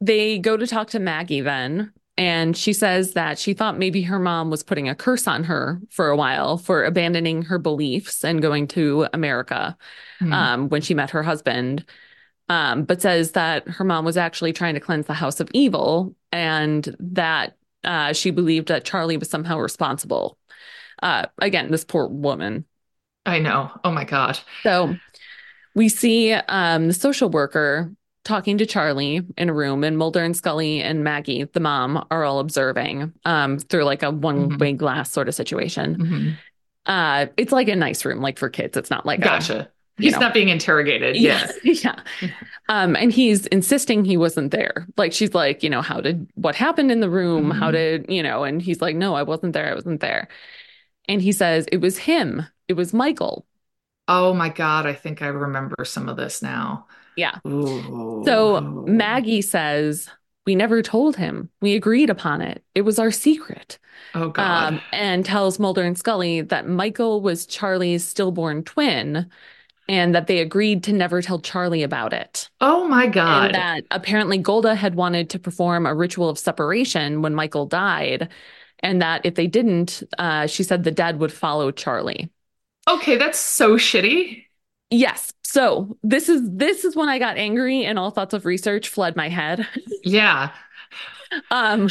they go to talk to Maggie then, and she says that she thought maybe her mom was putting a curse on her for a while for abandoning her beliefs and going to America Hmm. um, when she met her husband. Um, but says that her mom was actually trying to cleanse the house of evil and that uh, she believed that Charlie was somehow responsible. Uh, again, this poor woman. I know. Oh my God. So we see um, the social worker talking to Charlie in a room, and Mulder and Scully and Maggie, the mom, are all observing um, through like a one way glass sort of situation. Mhm. Uh, it's like a nice room, like for kids. It's not like a, Gotcha. you He's know. not being interrogated. Yeah. yeah. Um, and he's insisting he wasn't there. Like she's like, you know, how did what happened in the room? How Mhm. did, you know, and he's like, no, I wasn't there. I wasn't there. And he says, it was him. It was Michael. Oh my God, I think I remember some of this now. Yeah. Ooh. So Maggie says, We never told him. We agreed upon it. It was our secret. Oh God. Um, and tells Mulder and Scully that Michael was Charlie's stillborn twin and that they agreed to never tell Charlie about it. Oh my God. And that apparently Golda had wanted to perform a ritual of separation when Michael died. And that if they didn't, uh, she said the dead would follow Charlie. Okay, that's so shitty. Yes. So this is this is when I got angry and all thoughts of research fled my head. Yeah. Um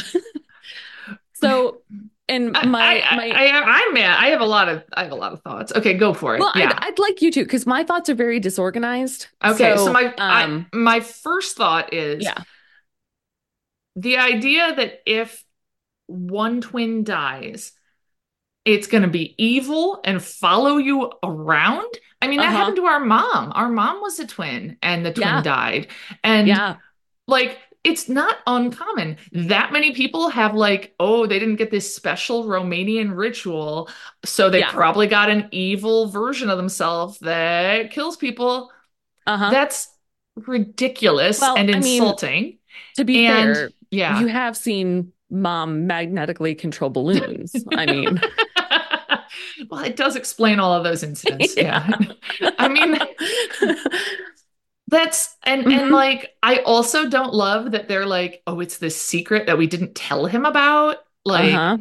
so and my I, my I, I, am mad. I have a lot of I have a lot of thoughts. Okay, go for it. well, yeah. I'd, I'd like you to because my thoughts are very disorganized. Okay, so, my um I, my first thought is yeah. the idea that if one twin dies, it's going to be evil and follow you around. I mean, that Uh-huh. happened to our mom. Our mom was a twin and the twin Yeah. died. And Yeah. like it's not uncommon. That many people have like, oh, they didn't get this special Romanian ritual, so they Yeah. probably got an evil version of themselves that kills people. Uh-huh. That's ridiculous Well, and I mean, insulting. to be and fair, yeah. you have seen mom magnetically control balloons. I mean, well, it does explain all of those incidents. Yeah. I mean, that's and and Mhm. like I also don't love that they're like, oh, it's this secret that we didn't tell him about. Like uh-huh.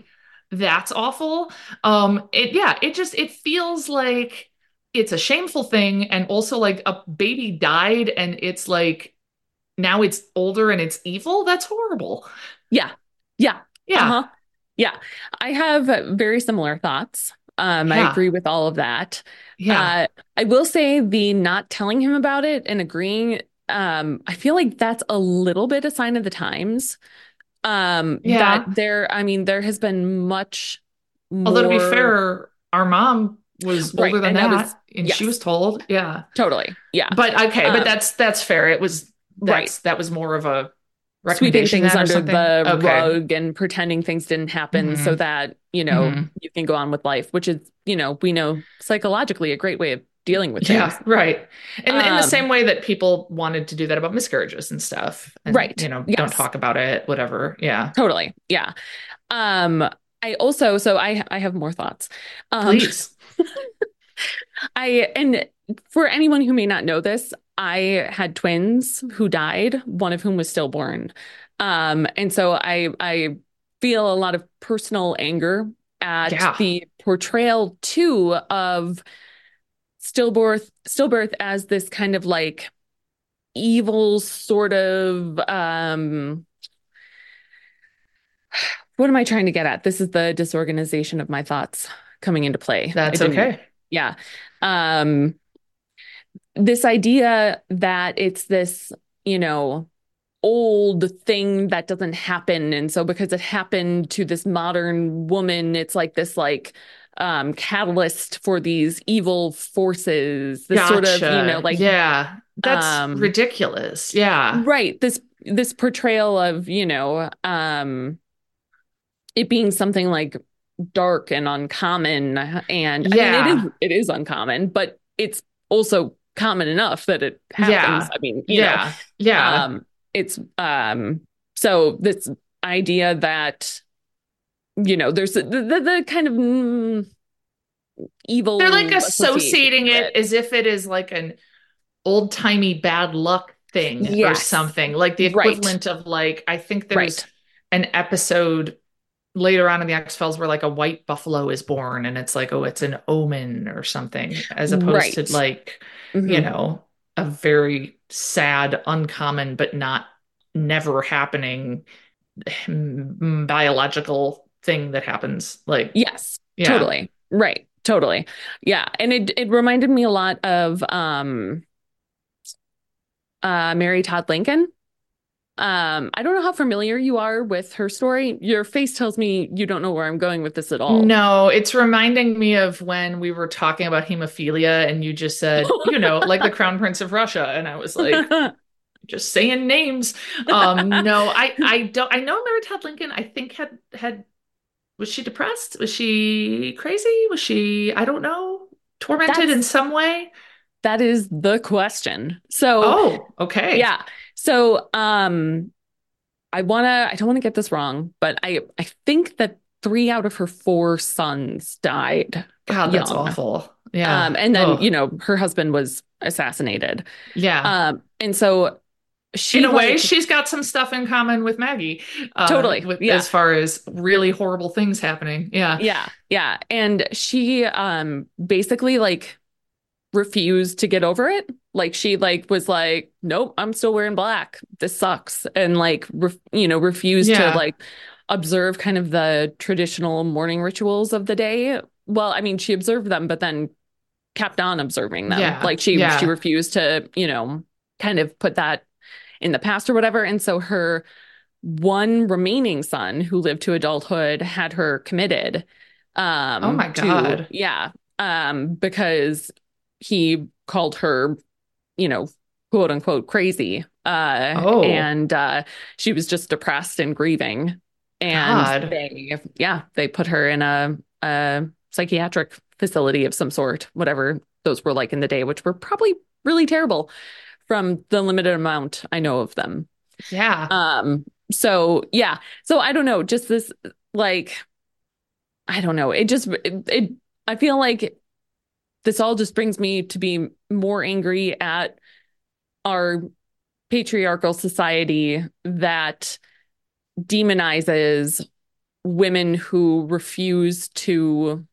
that's awful. Um it yeah, it just it feels like it's a shameful thing and also like a baby died and it's like now it's older and it's evil. That's horrible. Yeah. Yeah. Yeah. Uh-huh. Yeah. I have very similar thoughts. Um, I agree with all of that. Yeah. Uh, I will say the not telling him about it and agreeing, um, I feel like that's a little bit a sign of the times. Um, Yeah. that there, I mean, there has been much Although to be fair, our mom was Right, older than and that that, was- and she was told. Yeah. totally, yeah, But okay, but Um, that's that's fair. It was right. that's that was more of a Sweeping things under the Okay. rug and pretending things didn't happen so Mhm. that, you know, Mhm. you can go on with life, which is, you know, we know psychologically a great way of dealing with Yeah, things. right. In, in the Um, same way that people wanted to do that about miscarriages and stuff. And, Right. You know, don't talk about it, whatever. Yeah. Totally. Yeah. Um, I also, so I I have more thoughts. Um, Please. I and for anyone who may not know this, I had twins who died, one of whom was stillborn. Um, and so I I feel a lot of personal anger at Yeah. the portrayal too of stillbirth stillbirth as this kind of like evil sort of um what am I trying to get at? This is the disorganization of my thoughts coming into play. That's okay. yeah. Um, this idea that it's this, you know, old thing that doesn't happen. And so because it happened to this modern woman, it's like this like um catalyst for these evil forces. This sort of, you know, like yeah, that's um, ridiculous. Yeah. right, this this portrayal of, you know, um it being something like dark and uncommon and I Yeah. mean it is it is uncommon, but it's also common enough that it happens. Yeah. I mean, you know, Yeah. Yeah. um it's um so this idea that you know there's the the, the kind of mm, evil They're like associating it as if it is like an old timey bad luck thing or something, like the Right. equivalent of like I think there's Right. an episode later on in the X Files where like a white buffalo is born, and it's like oh, it's an omen or something, as opposed Right. to like Mhm. you know a very sad, uncommon, but not never happening mm, biological thing that happens. Like yes yeah. Totally. Right. Totally. Yeah. And it it reminded me a lot of um uh Mary Todd Lincoln. Um, I don't know how familiar you are with her story. Your face tells me you don't know where I'm going with this at all. No, it's reminding me of when we were talking about hemophilia and you just said, you know, like the Crown Prince of Russia. And I was like, just saying names. Um, no, I, I don't, I know Mary Todd Lincoln, I think had, had, was she depressed? Was she crazy? Was she, I don't know, tormented That's- in some way? That is the question. So Oh, okay. yeah. So um I wanna I don't want to get this wrong, but I I think that three out of her four sons died. God, that's awful. Yeah. Um and then, you know, her husband was assassinated. yeah. Um and so she in a way, like- she's got some stuff in common with Maggie. uh, Totally, with- yeah. As far as really horrible things happening. Yeah. Yeah, yeah. And she um basically like refused to get over it. Like she like was like, "Nope, I'm still wearing black. This sucks." And like ref- you know, refused Yeah. to like observe kind of the traditional mourning rituals of the day. Well, I mean, she observed them, but then kept on observing them. Yeah, Like she yeah. she refused to, you know, kind of put that in the past or whatever. And so her one remaining son who lived to adulthood had her committed. Um, Oh my to- God. yeah. Um, because he called her, you know, quote unquote crazy. Uh, Oh. and uh, she was just depressed and grieving. And they, yeah, they put her in a, a psychiatric facility of some sort, whatever those were like in the day, which were probably really terrible from the limited amount I know of them. Yeah. Um, so yeah. So I don't know, just this like I don't know. It just it, it I feel like this all just brings me to be more angry at our patriarchal society that demonizes women who refuse to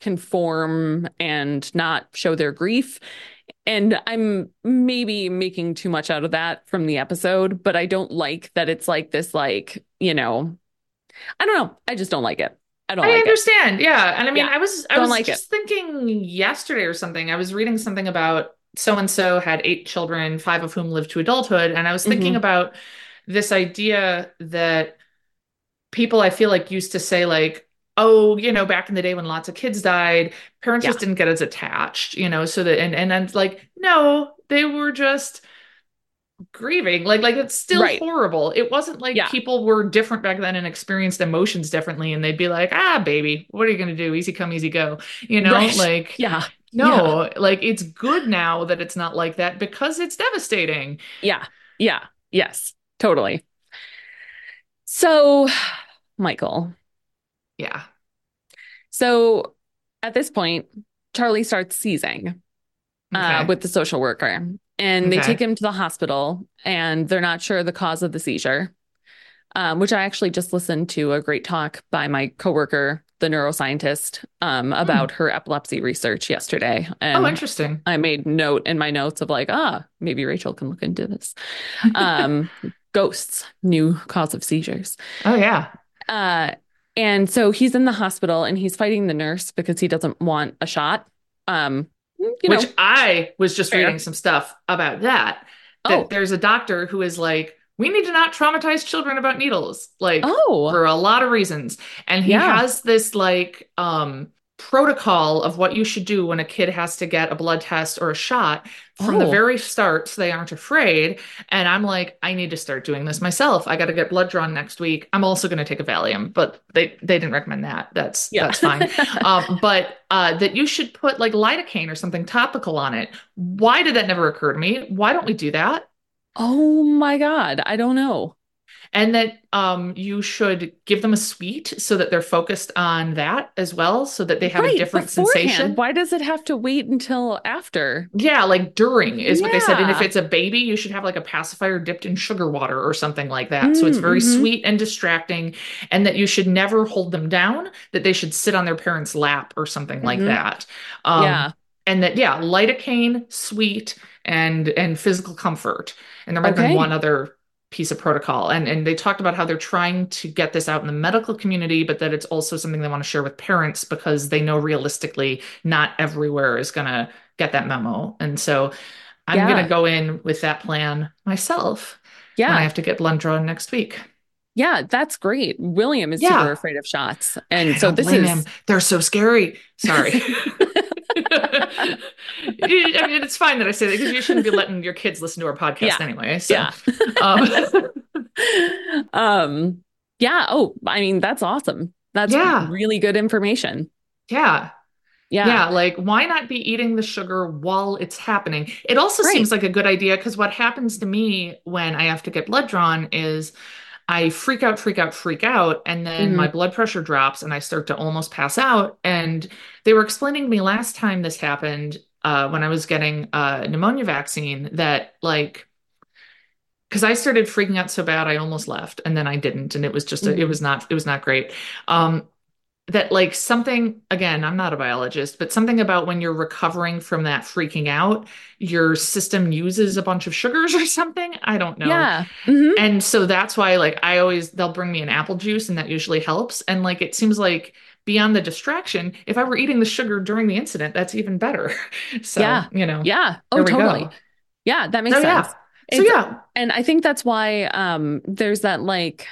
conform and not show their grief. And I'm maybe making too much out of that from the episode, but I don't like that it's like this, like, you know, I don't know. I just don't like it. I don't I like it. understand. Yeah. And I mean, Yeah. I was I Don't was like just thinking yesterday or something. I was reading something about so and so had eight children, five of whom lived to adulthood, and I was thinking Mhm. about this idea that people I feel like used to say like Oh, you know, back in the day when lots of kids died, parents Yeah. just didn't get as attached, you know, so that and and I'm like, no, they were just grieving. Like like it's still Right. horrible. It wasn't like Yeah. people were different back then and experienced emotions differently and they'd be like, "Ah, baby, what are you going to do? Easy come, easy go." You know, Right. like Yeah. no, like it's good now that it's not like that because it's devastating. Yeah. Yeah. Yes. Totally. So, Michael, Yeah. so at this point, Charlie starts seizing. uh, Okay. with the social worker. And they take him to the hospital, and they're not sure the cause of the seizure. Um, which I actually just listened to a great talk by my coworker, the neuroscientist, um, about her epilepsy research yesterday. And Hmm. oh, interesting. I made note in my notes of like, ah, maybe Rachel can look into this. Um, ghosts, new cause of seizures. Oh yeah. Uh, and so he's in the hospital and he's fighting the nurse because he doesn't want a shot. Um, you know, Which I was just Fair. reading some stuff about that. That Oh. there's a doctor who is like, we need to not traumatize children about needles. Like oh, for a lot of reasons. And he Yeah. has this like um protocol of what you should do when a kid has to get a blood test or a shot from the Oh. very start so they aren't afraid. And I'm like, I need to start doing this myself. I got to get blood drawn next week. I'm also going to take a Valium, but they they didn't recommend that. That's yeah, that's fine. um, but uh, that you should put like lidocaine or something topical on it. Why did that never occur to me? Why don't we do that? oh my God, I don't know. And that um, you should give them a sweet so that they're focused on that as well, so that they have a different beforehand. sensation. Why does it have to wait until after? Yeah, like during is what they said. And if it's a baby, you should have like a pacifier dipped in sugar water or something like that. so it's Mm, very mhm. sweet and distracting. And that you should never hold them down, that they should sit on their parents' lap or something like Mhm. that. Um, yeah. and that yeah lidocaine sweet and and physical comfort and there might Okay. been one other piece of protocol and and they talked about how they're trying to get this out in the medical community but that it's also something they want to share with parents because they know realistically not everywhere is going to get that memo and so i'm Yeah. going to go in with that plan myself when i have to get blood drawn next week Yeah. That's great. William is Yeah. super afraid of shots. And so this is. him. they're so scary sorry I mean, it's fine that I say that because you shouldn't be letting your kids listen to our podcast Yeah. anyway. So, Yeah. um, um, yeah. Oh, I mean, that's awesome. That's Yeah. really good information. yeah. Yeah. Yeah, like why not be eating the sugar while it's happening? It also Right. seems like a good idea because what happens to me when I have to get blood drawn is I freak out, freak out, freak out, and then Mhm. my blood pressure drops and I start to almost pass out. And they were explaining to me last time this happened, uh, when I was getting a pneumonia vaccine, that like because I started freaking out so bad I almost left and then I didn't and it was just a, it Mhm. was not it was not great. Um that like something again, I'm not a biologist, but something about when you're recovering from that freaking out, your system uses a bunch of sugars or something. I don't know. Yeah. Mhm. And so that's why like I always they'll bring me an apple juice and that usually helps. And like it seems like beyond the distraction, if I were eating the sugar during the incident, that's even better. So, Yeah. you know. Yeah. Oh, totally. go. Yeah, that makes So sense. yeah. So It's- yeah. And I think that's why um there's that like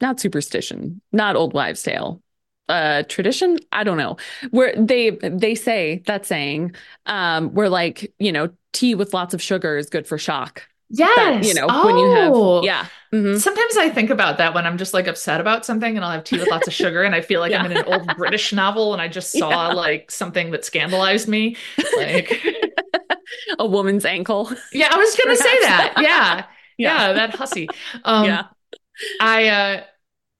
not superstition, not old wives' tale. Uh tradition, I don't know. Where they they say that saying um where like, you know, tea with lots of sugar is good for shock. Yes. That, you know, when you Oh. have yeah. Mhm. Sometimes I think about that when I'm just like upset about something and I'll have tea with lots of sugar and I feel like I'm in an old British novel and I just saw Yeah. like something that scandalized me. Like, A woman's ankle. yeah, I was gonna say that. Yeah. Yeah. Yeah, that hussy. Um, yeah. I, uh,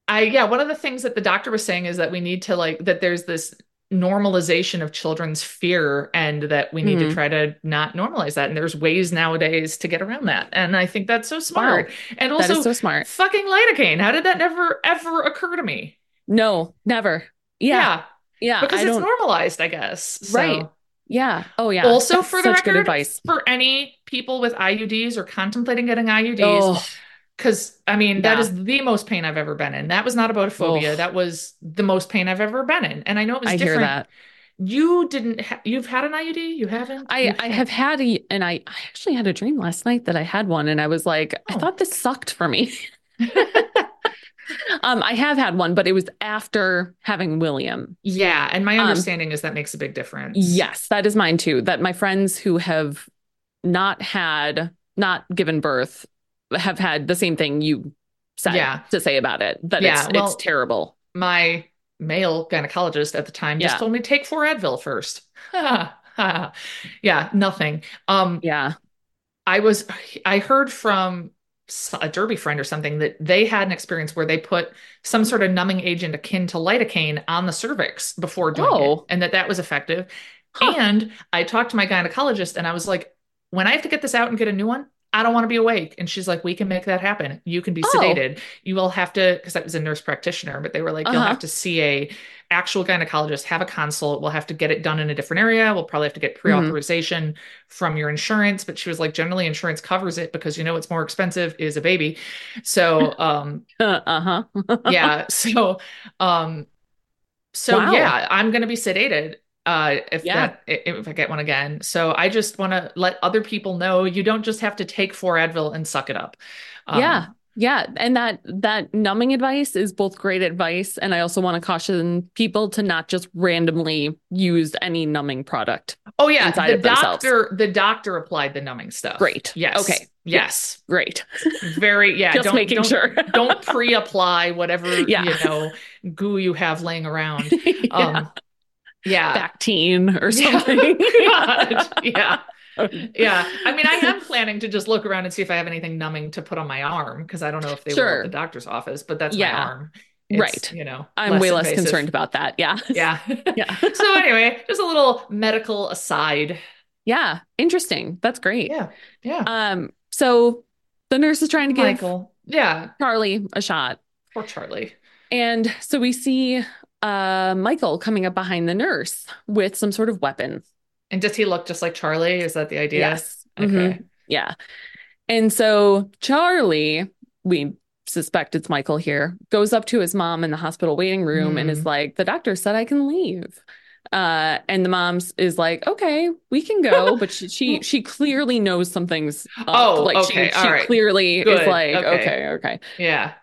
I, yeah, one of the things that the doctor was saying is that we need to like, that there's this normalization of children's fear and that we need to Mhm. try to not normalize that. And there's ways nowadays to get around that. And I think that's so smart. And also, so smart. fucking lidocaine. How did that never, ever occur to me? No, never. Yeah. Yeah. because I it's don't normalized, I guess. So- Right. Yeah. Oh yeah. Also, That's for the record, advice. for any people with IUDs or contemplating getting IUDs, Oh, because I mean, that Yeah. is the most pain I've ever been in. That was not about a phobia. Ugh. That was the most pain I've ever been in. And I know it was I hear different. that. You didn't, ha- you've had an IUD? You haven't? I I had- have had a and I, I actually had a dream last night that I had one and I was like, I Oh. thought this sucked for me. um, I have had one, but it was after having William. Yeah. And my Um, understanding is that makes a big difference. Yes, that is mine too. That my friends who have not had, not given birth, have had the same thing you said Yeah. to say about it. That Yeah, it's well- it's terrible. My male gynecologist at the time just Yeah. told me take four Advil first. yeah, nothing. Um, Yeah. I was I heard from a derby friend or something that they had an experience where they put some sort of numbing agent akin to lidocaine on the cervix before doing it Oh. and that that was effective. Huh. And I talked to my gynecologist and I was like, when I have to get this out and get a new one, I don't want to be awake. And she's like, we can make that happen. You can be Oh. sedated. You will have to, because I was a nurse practitioner, but they were like, you'll Uh-huh. have to see a actual gynecologist, have a consult. We'll have to get it done in a different area. We'll probably have to get Mm-hmm. pre-authorization from your insurance. But she was like, generally insurance covers it because you know what's more expensive is a baby. So um Uh, uh-huh. yeah. So um so Wow. yeah, I'm gonna be sedated uh if Yeah. that i- if I get one again. So I just want to let other people know you don't just have to take four Advil and suck it up. Um, yeah. Yeah. And that that numbing advice is both great advice. And I also want to caution people to not just randomly use any numbing product. Oh yeah, the of themselves. doctor the doctor applied the numbing stuff. Great. Yes. Okay. Yes. Great. Very yeah. just don't, making don't, sure. don't pre-apply whatever Yeah. you know goo you have laying around. Um yeah. Bactine or something. God. yeah. Yeah. I mean, I am planning to just look around and see if I have anything numbing to put on my arm because I don't know if they will Sure. at the doctor's office, but that's Yeah. my arm. It's, Right. You know, I'm way less invasive. concerned about that. Yeah. Yeah. Yeah. so anyway, just a little medical aside. Yeah. Interesting. That's great. Yeah. Yeah. Um, so the nurse is trying to give Michael. Yeah. Charlie a shot. Poor Charlie. And so we see uh Michael coming up behind the nurse with some sort of weapon. And does he look just like Charlie? Is that the idea? Yes. Okay. Mhm. Yeah. And so Charlie, we suspect it's Michael here, goes up to his mom in the hospital waiting room and is Hmm. like, the doctor said I can leave. Uh, and the mom's is like, okay, we can go, but she she, she clearly knows something's up. Oh, like okay, she, she right. clearly Good, is like, okay. okay, okay. Yeah.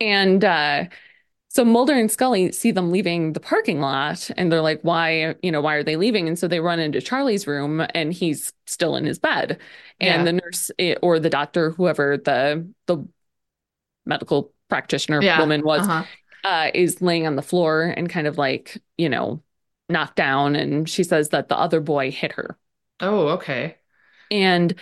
And uh, so Mulder and Scully see them leaving the parking lot and they're like, why, you know, why are they leaving? And so they run into Charlie's room and he's still in his bed. And Yeah. the nurse eh, or the doctor, whoever the the medical practitioner Yeah. woman was, Uh-huh. uh, is laying on the floor and kind of like, you know, knocked down, and she says that the other boy hit her. Oh, okay. And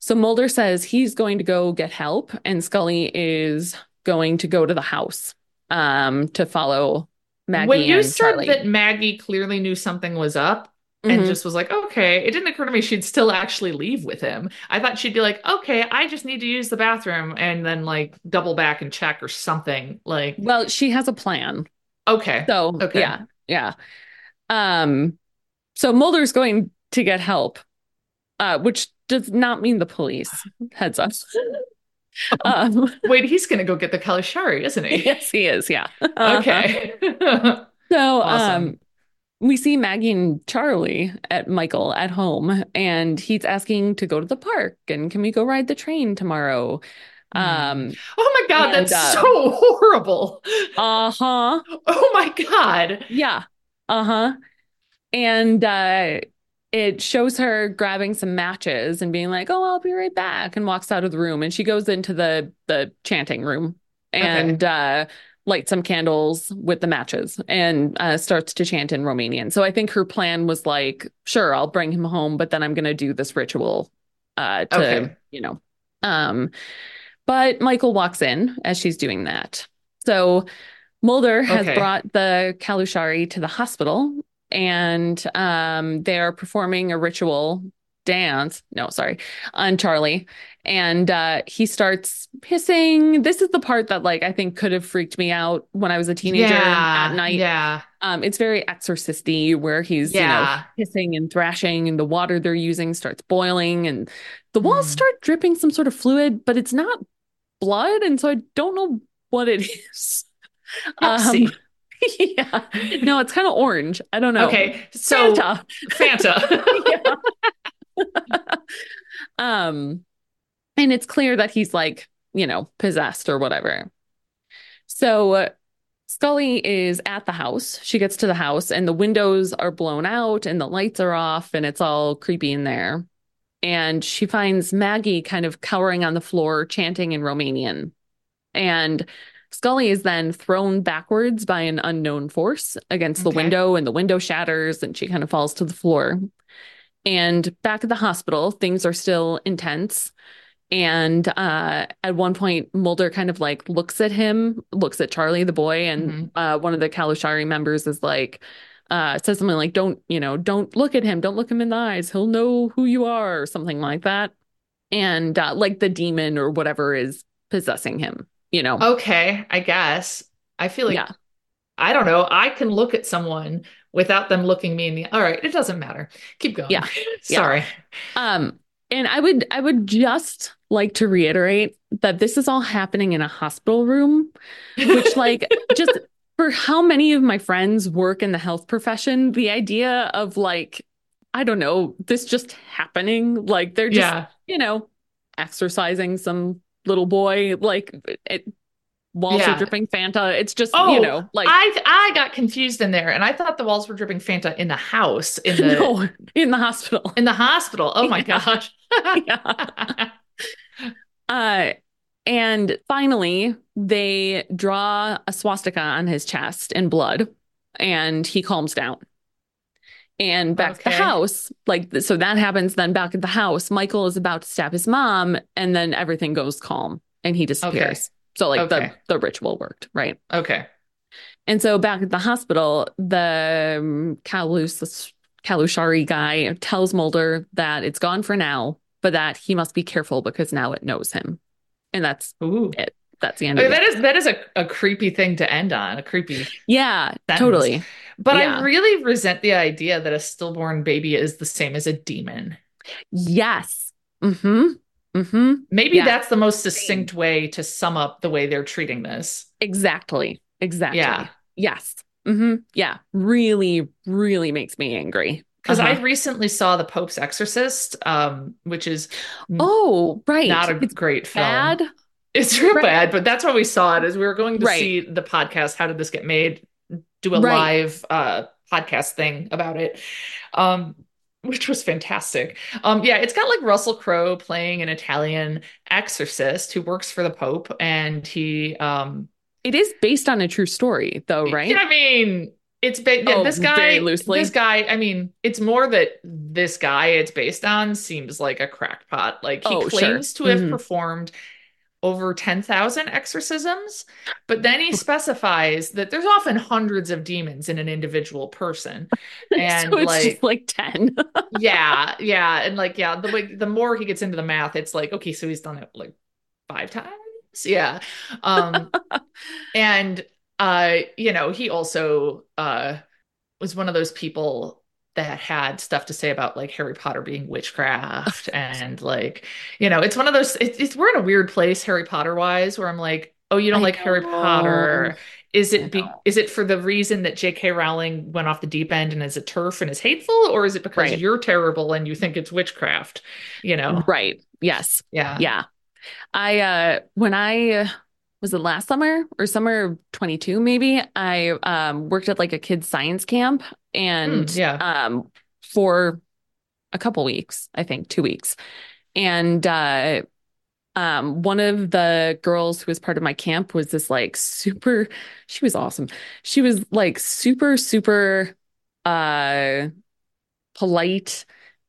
so Mulder says he's going to go get help, and Scully is going to go to the house um, to follow Maggie when you said Charlie. that Maggie clearly knew something was up and Mhm. just was like, okay, it didn't occur to me she'd still actually leave with him. I thought she'd be like, okay, I just need to use the bathroom and then like double back and check or something. Like, well, she has a plan. okay. So Okay. yeah, yeah. Um, so Mulder's going to get help, uh, which does not mean the police. Heads up. Um, Wait, he's gonna go get the Calusari, isn't he? yes, he is. Yeah. Okay. So, Awesome. um, we see Maggie and Charlie at Michael at home, and he's asking to go to the park and can we go ride the train tomorrow? Um, oh my God, And, that's uh, so horrible. uh-huh. Oh my God. Yeah. Uh-huh. And uh it shows her grabbing some matches and being like, "Oh, I'll be right back," and walks out of the room. And she goes into the the chanting room and uh lights some candles with the matches and uh starts to chant in Romanian. So I think her plan was like, "Sure, I'll bring him home, but then I'm going to do this ritual uh to, Okay. you know." Um but Michael walks in as she's doing that. So Mulder has Okay. brought the Calusari to the hospital and um, they're performing a ritual dance. No, sorry, on Charlie. And uh, he starts hissing. This is the part that, like, I think could have freaked me out when I was a teenager yeah. at night. Yeah. Um, it's very exorcisty where he's, you know, Yeah. hissing and thrashing, and the water they're using starts boiling, and the walls Hmm. start dripping some sort of fluid, but it's not blood, and so I don't know what it is. Pepsi. yeah, no, it's kind of orange. I don't know. Okay. So Fanta. Fanta. Yeah. um, and it's clear that he's like, you know, possessed or whatever. So Scully is at the house. She gets to the house, and the windows are blown out, and the lights are off, and it's all creepy in there. And she finds Maggie kind of cowering on the floor, chanting in Romanian. And Scully is then thrown backwards by an unknown force against the Okay. window, and the window shatters, and she kind of falls to the floor. And back at the hospital, things are still intense. And uh, at one point, Mulder kind of like looks at him, looks at Charlie, the boy, and Mhm. uh, one of the Calusari members is like, uh, says something like, "Don't you know? Don't look at him. Don't look him in the eyes. He'll know who you are," or something like that. And uh, like the demon or whatever is possessing him, you know? Okay, I guess. I feel like yeah, I don't know. I can look at someone without them looking me in the. All right, it doesn't matter. Keep going. Yeah. Sorry. Um, and I would I would just like to reiterate that this is all happening in a hospital room, which like just for how many of my friends work in the health profession, the idea of like, I don't know, this just happening, like they're just, yeah. you know, exorcising some little boy, like it walls Yeah. are dripping Fanta. It's just, Oh, you know, like I I got confused in there, and I thought the walls were dripping Fanta in the house in the no, in the hospital. in the hospital. Oh my Yeah. gosh. yeah. Uh, and finally, they draw a swastika on his chest in blood, and he calms down. And back at the house, like so that happens. Then back at the house, Michael is about to stab his mom, and then everything goes calm, and he disappears. So like Okay. the the ritual worked, right? okay. And so back at the hospital, the um, Kalus Calusari guy tells Mulder that it's gone for now, but that he must be careful because now it knows him. And that's Ooh. That's the end Okay, of it. that is that is a, a creepy thing to end on. A creepy. Yeah, Sentence. totally. But Yeah. I really resent the idea that a stillborn baby is the same as a demon. Yes. Mm-hmm. Mm-hmm. Maybe Yeah. that's the most succinct way to sum up the way they're treating this. Exactly. Exactly. Yeah. Yes. Mm-hmm. Yeah. Really, really makes me angry. Because I Uh-huh. recently saw The Pope's Exorcist, um, which is Oh, right. not a it's great film. bad. It's real Right. bad, but that's why we saw it. Is we were going to Right. see the podcast. How did this get made? Do a Right. live uh, podcast thing about it, um, which was fantastic. Um, yeah, it's got like Russell Crowe playing an Italian exorcist who works for the Pope, and he, um, It is based on a true story, though, right? I mean, It's ba- yeah, Oh, this guy. very loosely. This guy. I mean, it's more that this guy it's based on seems like a crackpot. Like he Oh, sure. claims to have Mhm. performed over ten thousand exorcisms, but then he specifies that there's often hundreds of demons in an individual person, and so it's like like 10. yeah, yeah, and like yeah, the way the more he gets into the math, it's like okay, so he's done it like five times, yeah, um, and uh, you know, he also uh was one of those people that had stuff to say about like Harry Potter being witchcraft and like you know, it's one of those. It's, it's we're in a weird place Harry Potter wise, where I'm like, oh, you don't I like Harry. Potter. Is it be, is it for the reason that J.K. Rowling went off the deep end and is a TERF and is hateful, or is it because Right. you're terrible and you think it's witchcraft? You know, Right. Yes. yeah, Yeah. I uh when I was it last summer or summer of 22 maybe, I um worked at like a kids science camp and Mm, yeah. um for a couple weeks, I think 2 weeks. And uh um one of the girls who was part of my camp was this like super she was awesome. She was like super super uh polite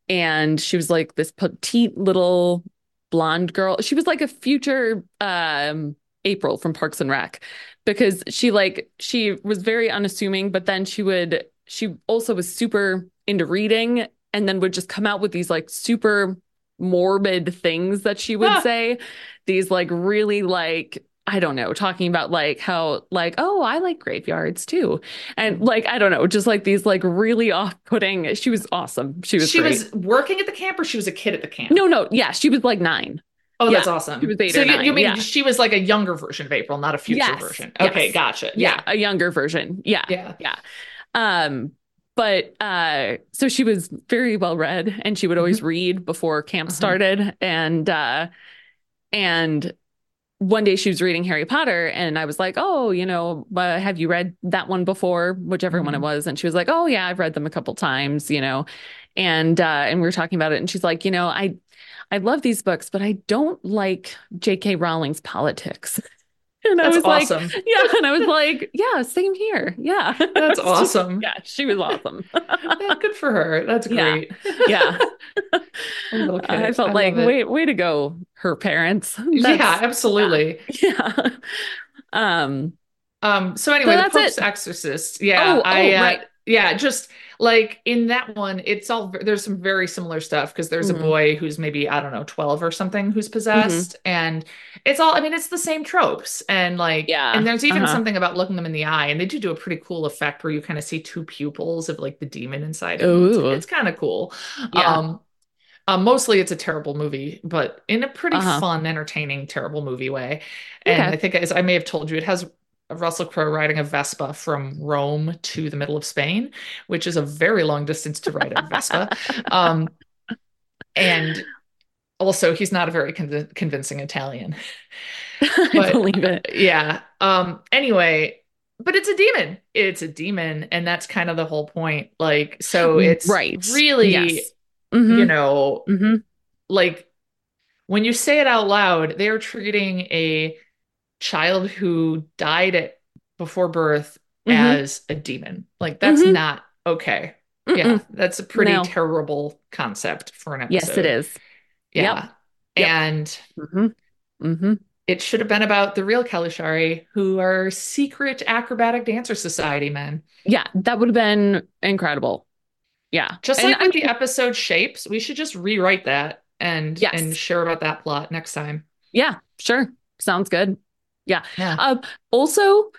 and she was like this petite little blonde girl. She was like a future um April from Parks and Rec because she like she was very unassuming, but then she would she also was super into reading and then would just come out with these like super morbid things that she would Ah. say. These like really like I don't know, talking about like how like oh, I like graveyards too. And like I don't know, just like these like really off-putting. She was awesome. She was she great. was working at the camp, or she was a kid at the camp. No, no, yeah, she was like nine. Oh, that's Yeah, awesome. she was eight so or you, nine, you mean yeah. she was like a younger version of April, not a future Yes, version? yes. Okay, gotcha. Yeah, Yeah, a younger version. Yeah, yeah. yeah. Um, but uh, so she was very well read and she would always read before camp Mhm. started. And uh, and one day she was reading Harry Potter and I was like, Oh, you know, uh, have you read that one before? Whichever one it Mhm. was. And she was like, Oh yeah, I've read them a couple times, you know. And uh, and we were talking about it, and she's like, you know, I I love these books, but I don't like J.K. Rowling's politics. And I That's was like, awesome. yeah. And I was like, yeah, same here. Yeah. That's awesome. yeah, she was awesome. Yeah, good for her. That's great. yeah. Kid. I felt I like, love it. way, to go, her parents. yeah, absolutely. yeah. Um, Um, so anyway, So the that's Pope's it. Exorcist. Yeah, Oh, oh, I uh, right. yeah, just like in that one, it's all there's some very similar stuff because there's Mhm. a boy who's maybe, I don't know, 12 or something who's Mm-hmm. possessed, and it's all I mean, it's the same tropes. And like, Yeah, and there's even uh-huh. something about looking them in the eye, and they do do a pretty cool effect where you kind of see two pupils of like the demon inside him. It's, it's kind of cool. Yeah. Um uh, mostly it's a terrible movie, but in a pretty Uh-huh. fun, entertaining, terrible movie way. And Okay. I think, as I may have told you, it has Russell Crowe riding a Vespa from Rome to the middle of Spain, which is a very long distance to ride a Vespa. um, and also, he's not a very con- convincing Italian. I believe it. Yeah. Um, anyway, but it's a demon. It's a demon, and that's kind of the whole point. Like, so it's right. really, Yes. Mhm. you know, Mhm. like when you say it out loud, they are treating a child who died at before birth Mhm. as a demon. Like that's Mhm. not okay. Yeah, Mm-mm. that's a pretty No. terrible concept for an episode. Yes, it is. Yeah. Yep. And hmm hmm it should have been about the real Calusari, who are secret acrobatic dancer society men. Yeah, that would have been incredible. Yeah. Just And like with the episode shapes, we should just rewrite that and Yes. and share about that plot next time. yeah, sure. Sounds good. Yeah. Um, also,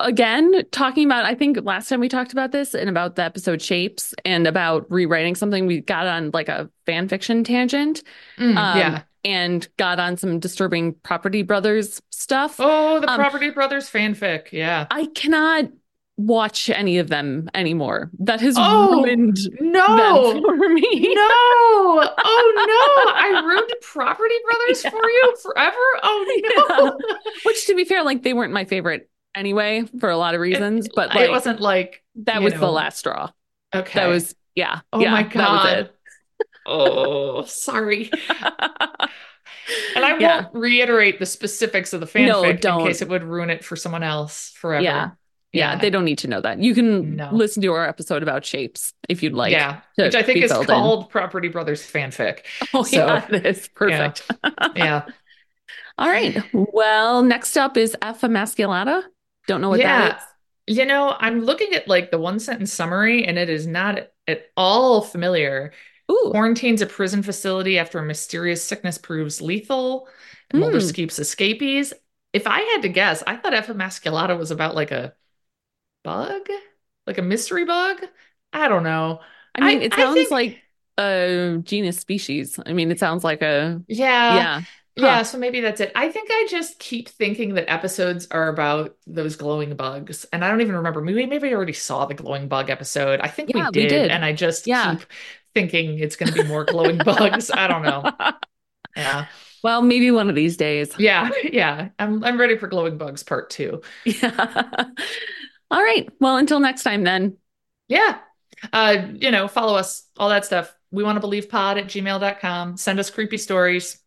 again, talking about, I think last time we talked about this and about the episode shapes and about rewriting something, we got on like a fan fiction tangent Mm, um, yeah. and got on some disturbing Property Brothers stuff. Oh, the um, Property Brothers fanfic. Yeah. I cannot watch any of them anymore. That has Oh, ruined No. them for me. No. Oh no. I ruined Property Brothers Yeah. for you forever. Oh no. Which, to be fair, like they weren't my favorite anyway for a lot of reasons, but like it wasn't like that was the last straw. Okay. That was yeah. Oh yeah, my god. Oh, sorry. And I Yeah. won't reiterate the specifics of the fanfic No, in case it would ruin it for someone else forever. Yeah. Yeah, Yeah. they don't need to know that. You can No. listen to our episode about shapes if you'd like. yeah, which I think is filled in. called Property Brothers fanfic. Oh, So, yeah, it is. Perfect. Yeah. All right. Well, next up is F emasculata. Don't know what Yeah. that is. You know, I'm looking at like the one sentence summary, and it is not at all familiar. Ooh. Quarantines a prison facility after a mysterious sickness proves lethal. And Mulder Hmm. escapes escapees. If I had to guess, I thought F. emasculata was about like a bug, like a mystery bug. I don't know. I mean, I- it sounds think- like a genus species. I mean, it sounds like a Yeah. yeah. Yeah, Huh. so maybe that's it. I think I just keep thinking that episodes are about those glowing bugs, and I don't even remember. Maybe maybe I already saw the glowing bug episode. I think Yeah, we we did, did. and I just Yeah. keep thinking it's going to be more glowing bugs. I don't know. Yeah, Well, maybe one of these days. yeah, yeah. I'm I'm ready for glowing bugs part two. Yeah. All right. Well, until next time then. Yeah, uh, you know, follow us, all that stuff. We want to believe pod at gmail.com. Send us creepy stories.